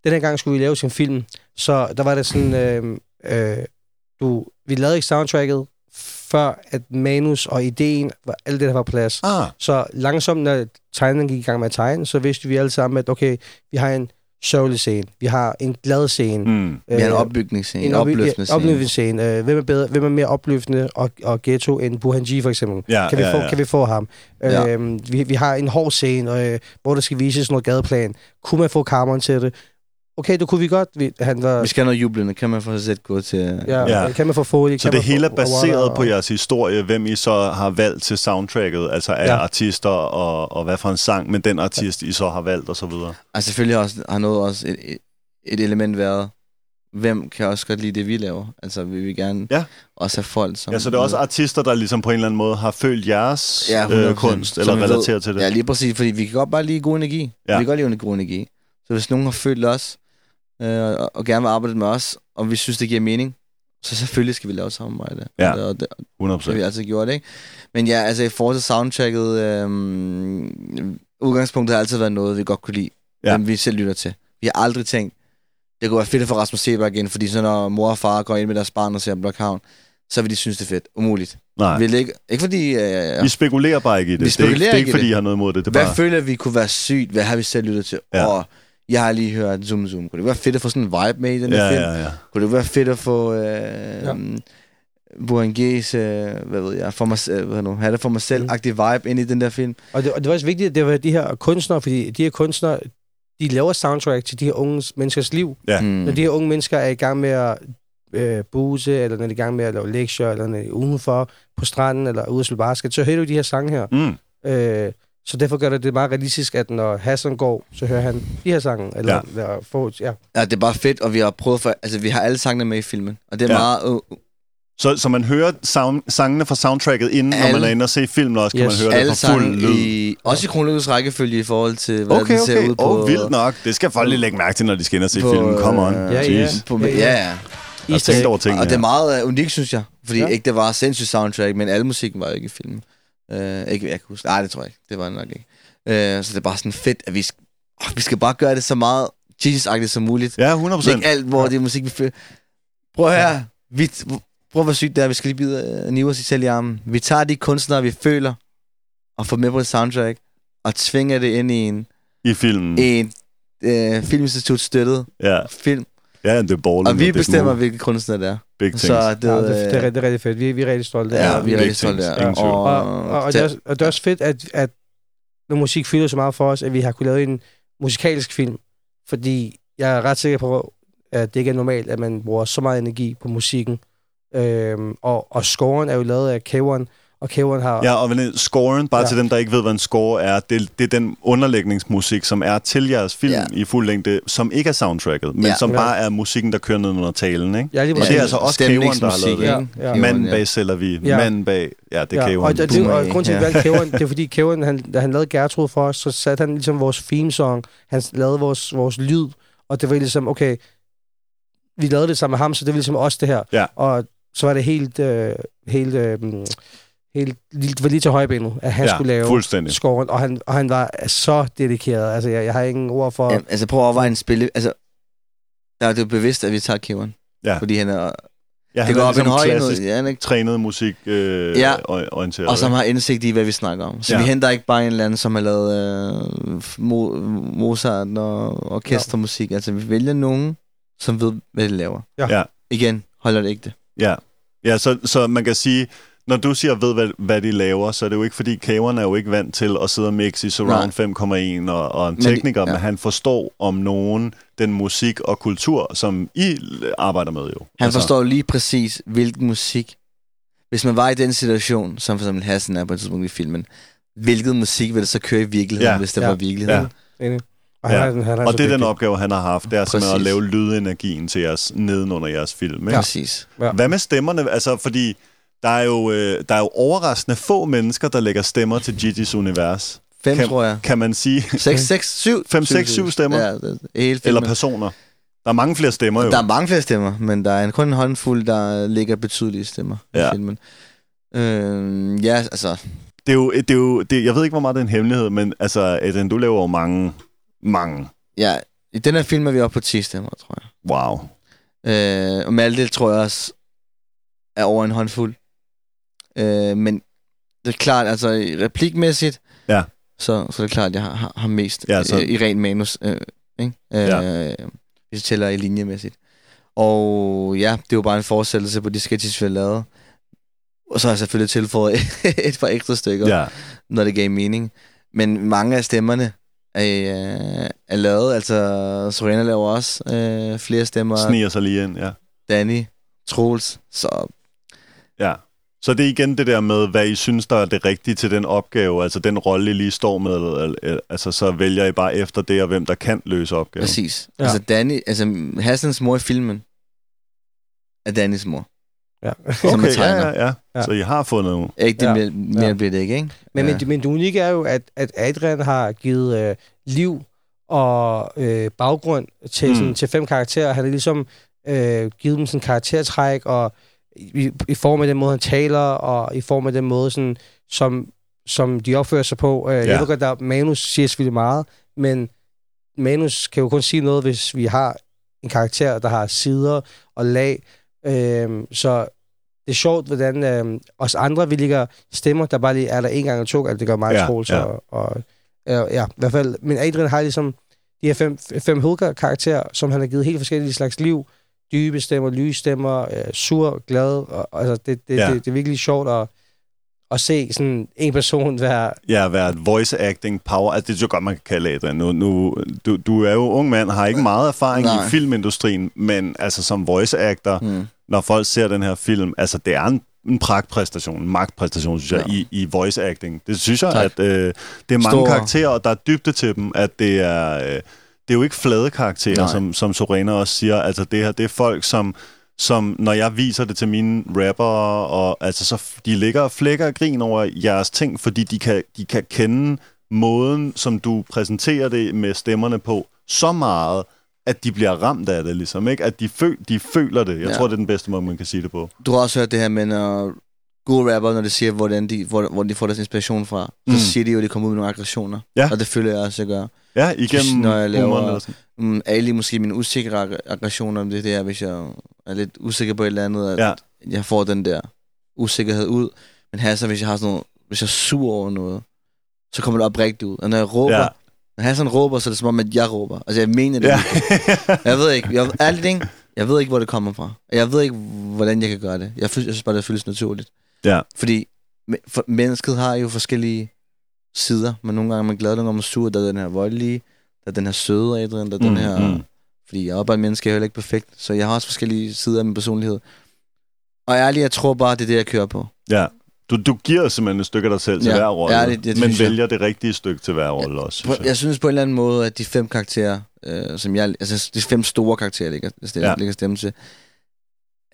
Speaker 2: den her gang skulle vi lave sin film, så der var det sådan... Øh, øh, du, vi lavede ikke soundtracket, før at manus og ideen, var alt det, der var på plads.
Speaker 1: Ah,
Speaker 2: Så langsomt, når tegneren gik i gang med at tegne, så vidste vi alle sammen, at okay, vi har en sørgelig scene, vi har en glad scene,
Speaker 1: mm.
Speaker 3: Vi har en
Speaker 2: øh,
Speaker 3: opbygningsscene, en
Speaker 2: en
Speaker 3: opløftende scene.
Speaker 2: opløftende scene. Øh, hvem, er bedre, hvem er mere opløftende og, og ghetto end Burhan G, for eksempel?
Speaker 1: Ja,
Speaker 2: kan, vi
Speaker 1: ja,
Speaker 2: få,
Speaker 1: ja.
Speaker 2: kan vi få ham?
Speaker 3: Ja.
Speaker 2: Øhm, vi, vi har en hård scene, øh, hvor der skal vises noget gadeplan. Kunne man få Cameron til det? Okay, det kunne vi godt. Vi, han var,
Speaker 3: Vi skal have noget jublende. Kan man få sæt gå til...
Speaker 2: ja,
Speaker 1: Ja.
Speaker 2: ja. Kan man få Foley?
Speaker 1: Så
Speaker 2: kan
Speaker 1: det hele er baseret
Speaker 2: Awada,
Speaker 1: på jeres historie, hvem I så har valgt til soundtracket, altså af
Speaker 2: Ja.
Speaker 1: artister og, og hvad for en sang, men den artist, I så har valgt og så videre.
Speaker 3: Altså selvfølgelig også, har noget også et, et, element været, hvem kan også godt lide det, vi laver. Altså vi vil gerne
Speaker 1: Ja.
Speaker 3: også have folk, som...
Speaker 1: Ja, så det er også artister, der ligesom på en eller anden måde har følt jeres
Speaker 3: Ja,
Speaker 1: ja,
Speaker 3: 100%.
Speaker 1: øh, kunst, eller relateret til det.
Speaker 3: Ja, lige præcis, fordi vi kan godt bare lide god energi.
Speaker 1: Ja.
Speaker 3: Ja. Vi kan godt lide god energi. Så hvis nogen har følt os, øh, og, og gerne vil arbejde med os, og vi synes, det giver mening, så selvfølgelig skal vi lave samarbejde.
Speaker 1: Ja.
Speaker 3: Og, det, og
Speaker 1: 100
Speaker 3: det har vi altid gjort, ikke? Men ja, altså i forhold til soundtracket, øh, udgangspunktet har altid været noget, vi godt kunne lide.
Speaker 1: Ja.
Speaker 3: Dem vi selv lytter til. Vi har aldrig tænkt, det kunne være fedt få Rasmus Seberg igen, fordi så når mor og far går ind med deres barn og ser Blockhavn, så vil de synes, det er fedt. Umuligt.
Speaker 1: Nej,
Speaker 3: Vi ikke, ikke fordi... Øh,
Speaker 1: vi spekulerer bare ikke i det.
Speaker 3: Vi
Speaker 1: det er ikke,
Speaker 3: spekulerer
Speaker 1: det er
Speaker 3: ikke
Speaker 1: fordi,
Speaker 3: det.
Speaker 1: I har noget imod det. Det
Speaker 3: Hvad
Speaker 1: bare...
Speaker 3: føler vi kunne være sygt? Hvad har vi selv lyttet til?
Speaker 1: Ja.
Speaker 3: Og jeg har lige hørt Zoom Zoom. Kunne det være fedt at få sådan en vibe med i den her
Speaker 1: Ja,
Speaker 3: film?
Speaker 1: ja, ja.
Speaker 3: Kunne det være fedt at få øh,
Speaker 2: Ja.
Speaker 3: G's, øh, hvad ved jeg, for mig, øh, hvad nu, have det for mig selv-agtig vibe ind i den der film?
Speaker 2: Og det, og det var også vigtigt, at det var de her kunstnere, fordi de her kunstnere, de laver soundtrack til de her unge menneskers liv.
Speaker 1: Ja.
Speaker 3: Mm.
Speaker 2: Når de her unge mennesker er i gang med at øh, buse, eller når de er i gang med at lave lektier, eller når de er udenfor på stranden, eller ude at spille basket, så hører du de her sange her.
Speaker 1: Mm.
Speaker 2: Øh, så derfor gør det det meget realistisk, at når Hassan går, så hører han de her sange. Eller,
Speaker 1: Ja.
Speaker 2: Eller, får, ja.
Speaker 3: Ja, det er bare fedt, og vi har prøvet for, altså vi har alle sangene med i filmen, og det er
Speaker 1: Ja.
Speaker 3: meget, uh,
Speaker 1: Så, så man hører sound, sangene fra soundtracket inden, alle, når man er inde og se filmen også, kan
Speaker 2: Yes.
Speaker 1: man høre
Speaker 3: Alle
Speaker 1: det fra fuld lyd.
Speaker 3: i, også i kronologisk rækkefølge i forhold til, hvad
Speaker 1: Okay,
Speaker 3: den ser
Speaker 1: okay.
Speaker 3: ud på.
Speaker 1: Oh, vildt nok. Det skal folk lige lægge mærke til, når de skal ind og se
Speaker 3: på,
Speaker 1: filmen. Come on.
Speaker 3: øh,
Speaker 2: Ja, ja.
Speaker 1: Jeez.
Speaker 3: På,
Speaker 2: Ja,
Speaker 3: ja,
Speaker 2: ja.
Speaker 3: ja.
Speaker 1: Jeg har tænkt over tingene
Speaker 3: Og det er meget uh, unikt, synes jeg. Fordi
Speaker 2: Ja.
Speaker 3: ikke det var sindssygt soundtrack, men alle musikken var jo ikke i filmen. Uh, ikke, jeg kan huske. Nej, det tror jeg ikke. Det var det nok ikke. Uh, så det er bare sådan fedt, at vi, sk- oh, vi skal bare gøre det så meget Jesus-agtigt som muligt.
Speaker 1: Ja, 100
Speaker 3: Det er
Speaker 1: procent.
Speaker 3: ikke alt, hvor ja. det er musik, vi føler. Prøv her. Vi, prøv at være sygt der. Vi skal lige bide uh, nive os i selv i armen. Vi tager de kunstnere, vi føler, og får med på et soundtrack, og tvinger det ind i en,
Speaker 1: I filmen.
Speaker 3: en uh, filminstitut støttet
Speaker 1: Ja,
Speaker 3: film.
Speaker 1: ja det er balling.
Speaker 3: Og vi
Speaker 1: er
Speaker 3: bestemmer, hvilke kunstnere det er.
Speaker 1: Big things.
Speaker 3: Så det,
Speaker 2: Ja, det, det, er, det er rigtig fedt. Vi, vi er rigtig stolte.
Speaker 3: Ja,
Speaker 1: Ja,
Speaker 3: vi er rigtig stolte
Speaker 1: tvivl.
Speaker 2: Og, og, og, det er, også- og det er også fedt, at, at når musik fylder så meget for os, at vi har kunnet lave en musikalsk film. Fordi jeg er ret sikker på, at det ikke er normalt, at man bruger så meget energi på musikken. Øhm, og, og scoren er jo lavet af K1, og K1 har...
Speaker 1: Ja, og scoren, bare ja. Til dem, der ikke ved, hvad en score er, det, det er den underlægningsmusik, som er til jeres film ja. I fuld længde, som ikke er soundtracket, men ja. Som
Speaker 2: Ja.
Speaker 1: bare er musikken, der kører ned under talen, ikke?
Speaker 2: Ja, lige
Speaker 1: Og det er altså også K1, der har lavet det.
Speaker 2: Ja, ja.
Speaker 3: K1,
Speaker 1: Manden bag sælger vi,
Speaker 2: Ja.
Speaker 1: manden bag... Ja, det er
Speaker 2: ja,
Speaker 1: K1.
Speaker 2: og, det, det, og
Speaker 3: Boomerang,
Speaker 2: grund til, at vi valgte Kævren, det er <laughs> fordi Kævren, han, da han lavede Gertrud for os, så satte han ligesom vores theme song, han lavede vores, vores lyd, og det var ligesom, okay, vi lavede det sammen med ham, så det var ligesom også det her.
Speaker 1: Ja.
Speaker 2: Og så var det helt, øh, helt, øh, helt, det var lige til højbenet, at han
Speaker 1: ja,
Speaker 2: skulle lave
Speaker 1: fuldstændig.
Speaker 2: scoren, og han, og han var så dedikeret. Altså, jeg, jeg har ingen ord for...
Speaker 3: Ja, altså prøv at overveje en spille... Altså, der er det jo bevidst, at vi tager Kevin.
Speaker 1: Ja.
Speaker 3: Fordi han er...
Speaker 1: Ja,
Speaker 3: Det
Speaker 1: han
Speaker 3: går
Speaker 1: er
Speaker 3: op i en
Speaker 1: ligesom
Speaker 3: høj
Speaker 1: klassisk
Speaker 3: noget, ja, han ikke?
Speaker 1: trænet musik øh,
Speaker 3: Ja.
Speaker 1: ja. orienteret.
Speaker 3: Og som har indsigt i, hvad vi snakker om. Så
Speaker 1: Ja.
Speaker 3: ja. vi henter ikke bare en eller anden, som har lavet øh, Mo- Mozart og orkestermusik. Altså, vi vælger nogen, som ved, hvad de laver.
Speaker 2: Ja.
Speaker 1: Ja.
Speaker 3: Igen, holder det ikke det.
Speaker 1: Ja, ja så, så man kan sige, når du siger, ved hvad, hvad de laver, så er det jo ikke, fordi kæveren er jo ikke vant til at sidde og mixe i surround 5,1 og, og en
Speaker 3: Men de-
Speaker 1: tekniker, men,
Speaker 3: ja.
Speaker 1: men han forstår om nogen den musik og kultur, som I arbejder med jo.
Speaker 3: Han altså. forstår lige præcis, hvilken musik... Hvis man var i den situation, som for eksempel Hassan er på et tidspunkt i filmen, hvilket musik vil det så køre i virkeligheden,
Speaker 1: Ja.
Speaker 3: hvis det
Speaker 2: Ja.
Speaker 3: var virkeligheden?
Speaker 1: Ja.
Speaker 2: Enig. Og, han,
Speaker 1: Ja.
Speaker 2: er- han, er
Speaker 1: Og det er den opgave, han har haft, det er simpelthen at
Speaker 3: Præcis.
Speaker 1: lave lydenergien til jeres, nedenunder jeres film. Ikke?
Speaker 3: Ja. Præcis.
Speaker 2: Ja.
Speaker 1: Hvad med stemmerne? Altså, fordi der er, jo, øh, der er jo overraskende få mennesker, der lægger stemmer til Gigi's univers.
Speaker 3: Fem,
Speaker 1: Kan-
Speaker 3: tror jeg.
Speaker 1: Kan man sige?
Speaker 3: 6, 6, 7.
Speaker 1: Fem, seks, syv stemmer?
Speaker 3: Ja, det, hele
Speaker 1: Eller
Speaker 3: filmen.
Speaker 1: personer? Der er mange flere stemmer jo.
Speaker 3: Der er mange flere stemmer, men der er kun en håndfuld, der ligger betydelige stemmer
Speaker 1: Ja.
Speaker 3: i filmen. Øh, ja, altså,
Speaker 1: Det er jo, det er jo det, jeg ved ikke, hvor meget det er en hemmelighed, men altså, Adrian, du laver jo mange, mange.
Speaker 3: ja, i den her film er vi oppe på 10 stemmer, tror jeg.
Speaker 1: Wow.
Speaker 3: Øh, og Malte tror jeg også er over en håndfuld. Øh, men det er klart, altså replikmæssigt,
Speaker 1: Ja.
Speaker 3: så, så er det klart, at jeg har, har, mest
Speaker 1: Ja, så-
Speaker 3: så... i, ren manus. Øh, ikke? Øh,
Speaker 1: Ja.
Speaker 3: Hvis jeg tæller i linjemæssigt. Og ja, det er jo bare en fortsættelse på de sketches, vi har lavet. Og så har jeg selvfølgelig tilføjet <laughs> et par ekstra stykker,
Speaker 1: Ja.
Speaker 3: når det gav mening. Men mange af stemmerne er, øh, er lavet. Altså, Sorena laver også øh, flere stemmer.
Speaker 1: Sniger sig lige ind, ja.
Speaker 3: Danny, Troels. Så
Speaker 1: ja. Så det er igen det der med, hvad I synes, der er det rigtige til den opgave, altså den rolle, I lige står med, altså så vælger I bare efter det, og hvem der kan løse opgaven.
Speaker 3: præcis.
Speaker 2: Ja.
Speaker 3: Altså, Danny, altså Hassans mor i filmen er Dannys mor.
Speaker 2: Ja.
Speaker 3: Som er <laughs>
Speaker 1: Okay, ja, ja, ja,
Speaker 2: Ja.
Speaker 1: Så I har fundet nogle...
Speaker 3: Ikke det
Speaker 2: Ja.
Speaker 3: mere, mere
Speaker 2: Ja.
Speaker 3: bliver det ikke, ikke?
Speaker 2: Men,
Speaker 3: ja.
Speaker 2: men, men det unikke er jo, at, at Adrian har givet øh, liv og øh, baggrund til,
Speaker 1: mm.
Speaker 2: sådan, til fem karakterer. Han har ligesom øh, givet dem sådan karaktertræk, og i, i form af den måde, han taler, og i form af den måde, sådan, som, som de opfører sig på. Øh,
Speaker 1: Ja.
Speaker 2: Jeg ved godt, der manus siger selvfølgelig meget, men manus kan jo kun sige noget, hvis vi har en karakter, der har sider og lag. Øh, så det er sjovt, hvordan øh, os andre, vi ligger stemmer, der bare lige er der en gang eller to, altså det gør mig
Speaker 1: Ja,
Speaker 2: Troels,
Speaker 1: ja.
Speaker 2: og, og ja, ja, i hvert fald, men Adrian har ligesom de her fem, fem hovedkarakterer, som han har givet helt forskellige slags liv, dybe stemmer, lyse stemmer, øh, sur, glad, og, altså det, det,
Speaker 1: Ja.
Speaker 2: ja. det, det er virkelig sjovt at, at se sådan en person være,
Speaker 1: Ja, være voice acting power. Altså, det er jo godt, man kan kalde Adrian. Nu, nu, du, du er jo ung mand, har ikke meget erfaring
Speaker 3: Nej.
Speaker 1: i filmindustrien, men altså som voice actor,
Speaker 3: Mm.
Speaker 1: når folk ser den her film, altså det er en, en pragtpræstation, en magtpræstation, synes jeg,
Speaker 3: Ja.
Speaker 1: i, i voice acting. Det synes jeg,
Speaker 3: Tak.
Speaker 1: at øh, det er mange
Speaker 3: Stor-
Speaker 1: karakterer, og der er dybde til dem, at det er... Øh, det er jo ikke flade karakterer,
Speaker 3: Nej.
Speaker 1: som, som Sorena også siger. Altså det her, det er folk, som, som når jeg viser det til mine rapper, og altså så de ligger og flækker og grin over jeres ting, fordi de kan, de kan kende måden, som du præsenterer det med stemmerne på, så meget, at de bliver ramt af det, ligesom, ikke? At de, føl, de føler det. Jeg
Speaker 3: Ja.
Speaker 1: tror, det er den bedste måde, man kan sige det på.
Speaker 3: Du har også hørt det her med, når gode rapper, når de siger, hvordan de, hvor, hvor de får deres inspiration fra, så
Speaker 1: Mm.
Speaker 3: siger de jo, at de kommer ud med nogle aggressioner.
Speaker 1: Ja.
Speaker 3: Og det føler jeg også, jeg gør.
Speaker 1: Ja, igennem
Speaker 3: Når jeg laver-. Mm, alle måske mine usikre ag- aggressioner, om det er her, hvis jeg er lidt usikker på et eller andet, at
Speaker 1: Ja.
Speaker 3: jeg får den der usikkerhed ud. Men her så, hvis jeg har sådan noget, hvis jeg er sur over noget, så kommer det oprigtigt ud. Og når jeg råber,
Speaker 1: Ja.
Speaker 3: når han sådan råber, så er det som om, at jeg råber. Altså, jeg mener det.
Speaker 1: Ja. <laughs>
Speaker 3: Jeg ved ikke, jeg, ærligt ikke, <laughs> jeg ved ikke, hvor det kommer fra. Og Jeg ved ikke, hvordan jeg kan gøre det. Jeg, jeg synes bare, det føles naturligt.
Speaker 1: Ja.
Speaker 3: Fordi for, mennesket har jo forskellige sider, men nogle gange er man glad, nogle gange er man sur. Der er den her voldelige, der er den her søde Adrian, der er den
Speaker 1: Mm,
Speaker 3: her...
Speaker 1: mm.
Speaker 3: Fordi jeg er bare en menneske, jeg er heller ikke perfekt. Så jeg har også forskellige sider af min personlighed. Og ærligt, jeg tror bare, det er det, jeg kører på.
Speaker 1: Ja. Du, du giver simpelthen et stykke af dig selv til
Speaker 3: Ja,
Speaker 1: hver rolle,
Speaker 3: ærligt, det
Speaker 1: men
Speaker 3: synes jeg.
Speaker 1: vælger det rigtige stykke til hver rolle også, synes jeg.
Speaker 3: jeg synes på en eller anden måde, at de fem karakterer, øh, som jeg, altså de fem store karakterer, ligger, stemme,
Speaker 1: Ja.
Speaker 3: ja. ligger stemme til,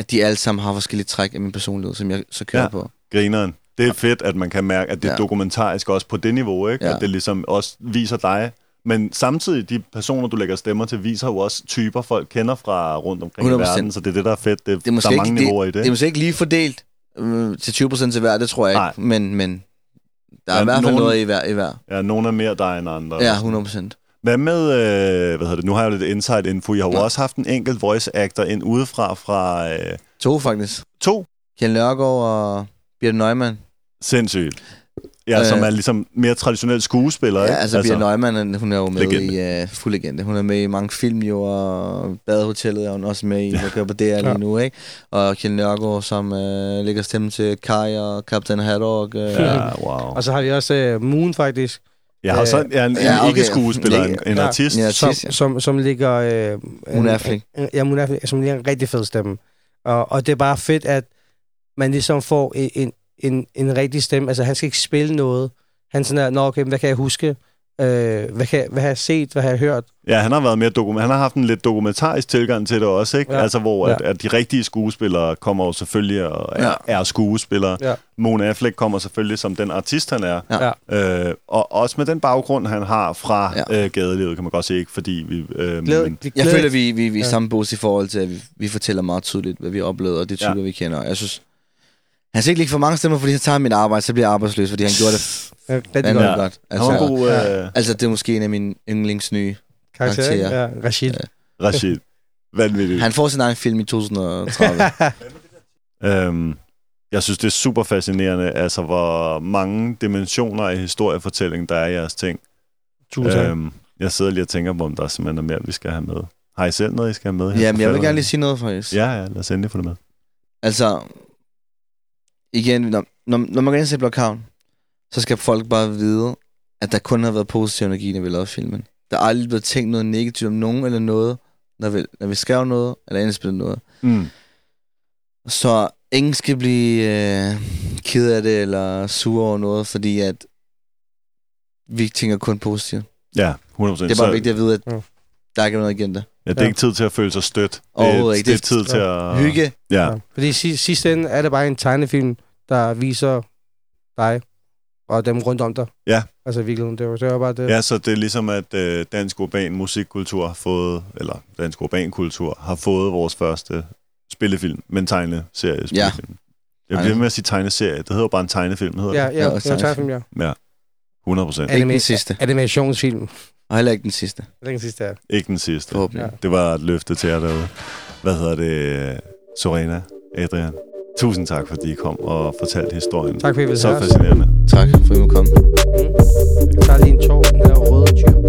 Speaker 3: at de alle sammen har forskellige træk af min personlighed, som jeg så kører
Speaker 1: Ja.
Speaker 3: på.
Speaker 1: Grineren. Det er fedt, at man kan mærke, at det er
Speaker 3: Ja.
Speaker 1: dokumentarisk også på det niveau, ikke?
Speaker 3: Ja.
Speaker 1: At det ligesom også viser dig. Men samtidig, de personer, du lægger stemmer til, viser jo også typer, folk kender fra rundt omkring i
Speaker 3: 100%.
Speaker 1: verden. Så det er det, der er fedt. Det,
Speaker 3: Det er måske
Speaker 1: der er mange
Speaker 3: ikke,
Speaker 1: niveauer i
Speaker 3: det,
Speaker 1: det.
Speaker 3: det er måske ikke lige fordelt øh, til 20% til hver, det tror jeg
Speaker 1: Nej.
Speaker 3: ikke. Men, men der er
Speaker 1: Ja,
Speaker 3: i hvert fald
Speaker 1: nogen-
Speaker 3: noget i hver. I hver.
Speaker 1: Ja, nogle er mere dig end andre.
Speaker 3: Ja, 100%.
Speaker 1: Hvad med, øh, hvad hedder det, nu har jeg jo lidt inside info. Jeg har jo
Speaker 3: Nå.
Speaker 1: også haft en enkelt voice actor ind udefra fra øh,
Speaker 3: To faktisk.
Speaker 1: to.
Speaker 3: Kjell Nørgaard og Birte Neumann.
Speaker 1: Sindssygt. Ja, øh, som
Speaker 3: Øh,
Speaker 1: er ligesom mere traditionel skuespiller,
Speaker 3: Ja,
Speaker 1: ikke?
Speaker 3: altså, Birte Neumann, hun er jo med
Speaker 1: Legende.
Speaker 3: i uh, fuld legende. Hun er med i mange film jo, og Badehotellet er hun også med i, der kører på DR
Speaker 2: Ja.
Speaker 3: lige nu, ikke? Og Kjell Nørgaard, som uh, lægger stemme til Kai og Captain Haddock. Uh,
Speaker 1: Ja, wow.
Speaker 2: Og så har vi også uh, Moon, faktisk,
Speaker 1: Jeg har
Speaker 2: øh,
Speaker 1: så ja, en,
Speaker 3: ja, okay.
Speaker 1: ikke skuespiller, en, en
Speaker 2: Ja.
Speaker 1: artist.
Speaker 2: Som,
Speaker 3: artist, ja.
Speaker 2: som, som ligger... Øh,
Speaker 3: Moon
Speaker 2: en-
Speaker 3: Affleck.
Speaker 2: en- Ja, Moon Affleck, som ligger en rigtig fed stemme. Og, og det er bare fedt, at man ligesom får en, en, en, en rigtig stemme. Altså, han skal ikke spille noget. Han er sådan der, nå okay, hvad kan jeg huske? Øh, hvad, kan, hvad har jeg set? Hvad har jeg hørt?
Speaker 1: Ja, han har været mere dokument. Han har haft en lidt dokumentarisk tilgang til det også, ikke?
Speaker 2: Ja.
Speaker 1: Altså, hvor
Speaker 2: Ja.
Speaker 1: at, at de rigtige skuespillere kommer jo selvfølgelig og er,
Speaker 3: Ja.
Speaker 1: er skuespillere.
Speaker 2: Ja.
Speaker 1: Mona Affleck kommer selvfølgelig som den artist, han er.
Speaker 3: Ja.
Speaker 1: Øh, og også med den baggrund, han har fra
Speaker 3: Ja.
Speaker 1: øh, gadelivet, kan man godt se, ikke? Fordi vi... Øh,
Speaker 2: Glæd,
Speaker 1: men,
Speaker 2: vi
Speaker 3: Jeg føler, vi, vi, vi er
Speaker 2: Ja.
Speaker 3: samme i forhold til, at vi, vi fortæller meget tydeligt, hvad vi har oplevet, og det typer,
Speaker 1: ja.
Speaker 3: vi kender. Jeg synes, han skal ikke ligge for mange stemmer, fordi han tager mit arbejde, så bliver jeg arbejdsløs, fordi han gjorde det
Speaker 2: Ja, rigtig
Speaker 3: fandme
Speaker 2: godt.
Speaker 1: Ja.
Speaker 3: godt.
Speaker 1: han var
Speaker 3: Altså,
Speaker 1: god, øh,
Speaker 3: altså, det er måske en af mine yndlingsnye.
Speaker 2: Karakter, ikke?
Speaker 3: karakterer.
Speaker 2: ja, Rashid.
Speaker 3: Ja.
Speaker 1: Rashid. Vanvittigt.
Speaker 3: Han får sin egen film i <laughs> 2030.
Speaker 1: Øhm, jeg synes, det er super fascinerende, altså hvor mange dimensioner af historiefortælling, der er i jeres ting.
Speaker 2: Tusind.
Speaker 1: Øhm, jeg sidder lige og tænker på, om der simpelthen er mere, vi skal have med. Har I selv noget, I skal have med? her
Speaker 3: Jamen, jeg vil gerne lige sige noget, faktisk.
Speaker 1: Ja, ja, lad os endelig få det med.
Speaker 3: Altså, igen, når, når, når man går ind til Blockhavn, så skal folk bare vide, at der kun har været positiv energi, når vi lavede filmen. Der er aldrig blevet tænkt noget negativt om nogen eller noget, når vi, når vi skrev noget, eller indspillede noget.
Speaker 1: Mm.
Speaker 3: Så ingen skal blive øh, ked af det, eller sur over noget, fordi at vi tænker kun positivt.
Speaker 1: Ja, 100%.
Speaker 3: Det er bare
Speaker 1: Så-
Speaker 3: vigtigt at vide, at
Speaker 2: Ja.
Speaker 3: der er ikke noget igen der.
Speaker 1: Ja, det er
Speaker 2: Ja.
Speaker 1: ikke tid til at føle sig stødt. Det, er,
Speaker 3: ikke.
Speaker 1: det er tid til at...
Speaker 3: Hygge.
Speaker 1: Ja,
Speaker 2: Ja. Fordi i si- sidste ende er det bare en tegnefilm, der viser dig og dem rundt om dig.
Speaker 1: Ja.
Speaker 2: Altså i virkeligheden, det var, det var bare det.
Speaker 1: ja, så det er ligesom, at øh, dansk urban musikkultur har fået, eller dansk urban kultur har fået vores første spillefilm, men tegneserie spillefilm. Jeg bliver med at sige tegneserie. Det hedder jo bare en tegnefilm, hedder
Speaker 2: Ja,
Speaker 1: det?
Speaker 2: ja,
Speaker 3: Ja,
Speaker 2: ja, tegnefilm, ja.
Speaker 1: Ja, 100 procent.
Speaker 3: Ikke den sidste.
Speaker 2: Animationsfilm.
Speaker 3: Og heller ikke den sidste.
Speaker 2: Heller ikke den sidste, ja.
Speaker 1: Ikke den sidste.
Speaker 3: Forhåbentlig.
Speaker 2: Ja.
Speaker 1: Det var et løfte til jer derude. Hvad hedder det? Sorena, Adrian. Tusind tak, fordi I kom og fortalte historien.
Speaker 2: Tak, fordi I ville
Speaker 1: Så
Speaker 2: fascinerende. Os.
Speaker 3: Tak, fordi I måtte komme.
Speaker 2: Mm. Der er lige en tår, den her røde tyr. <laughs>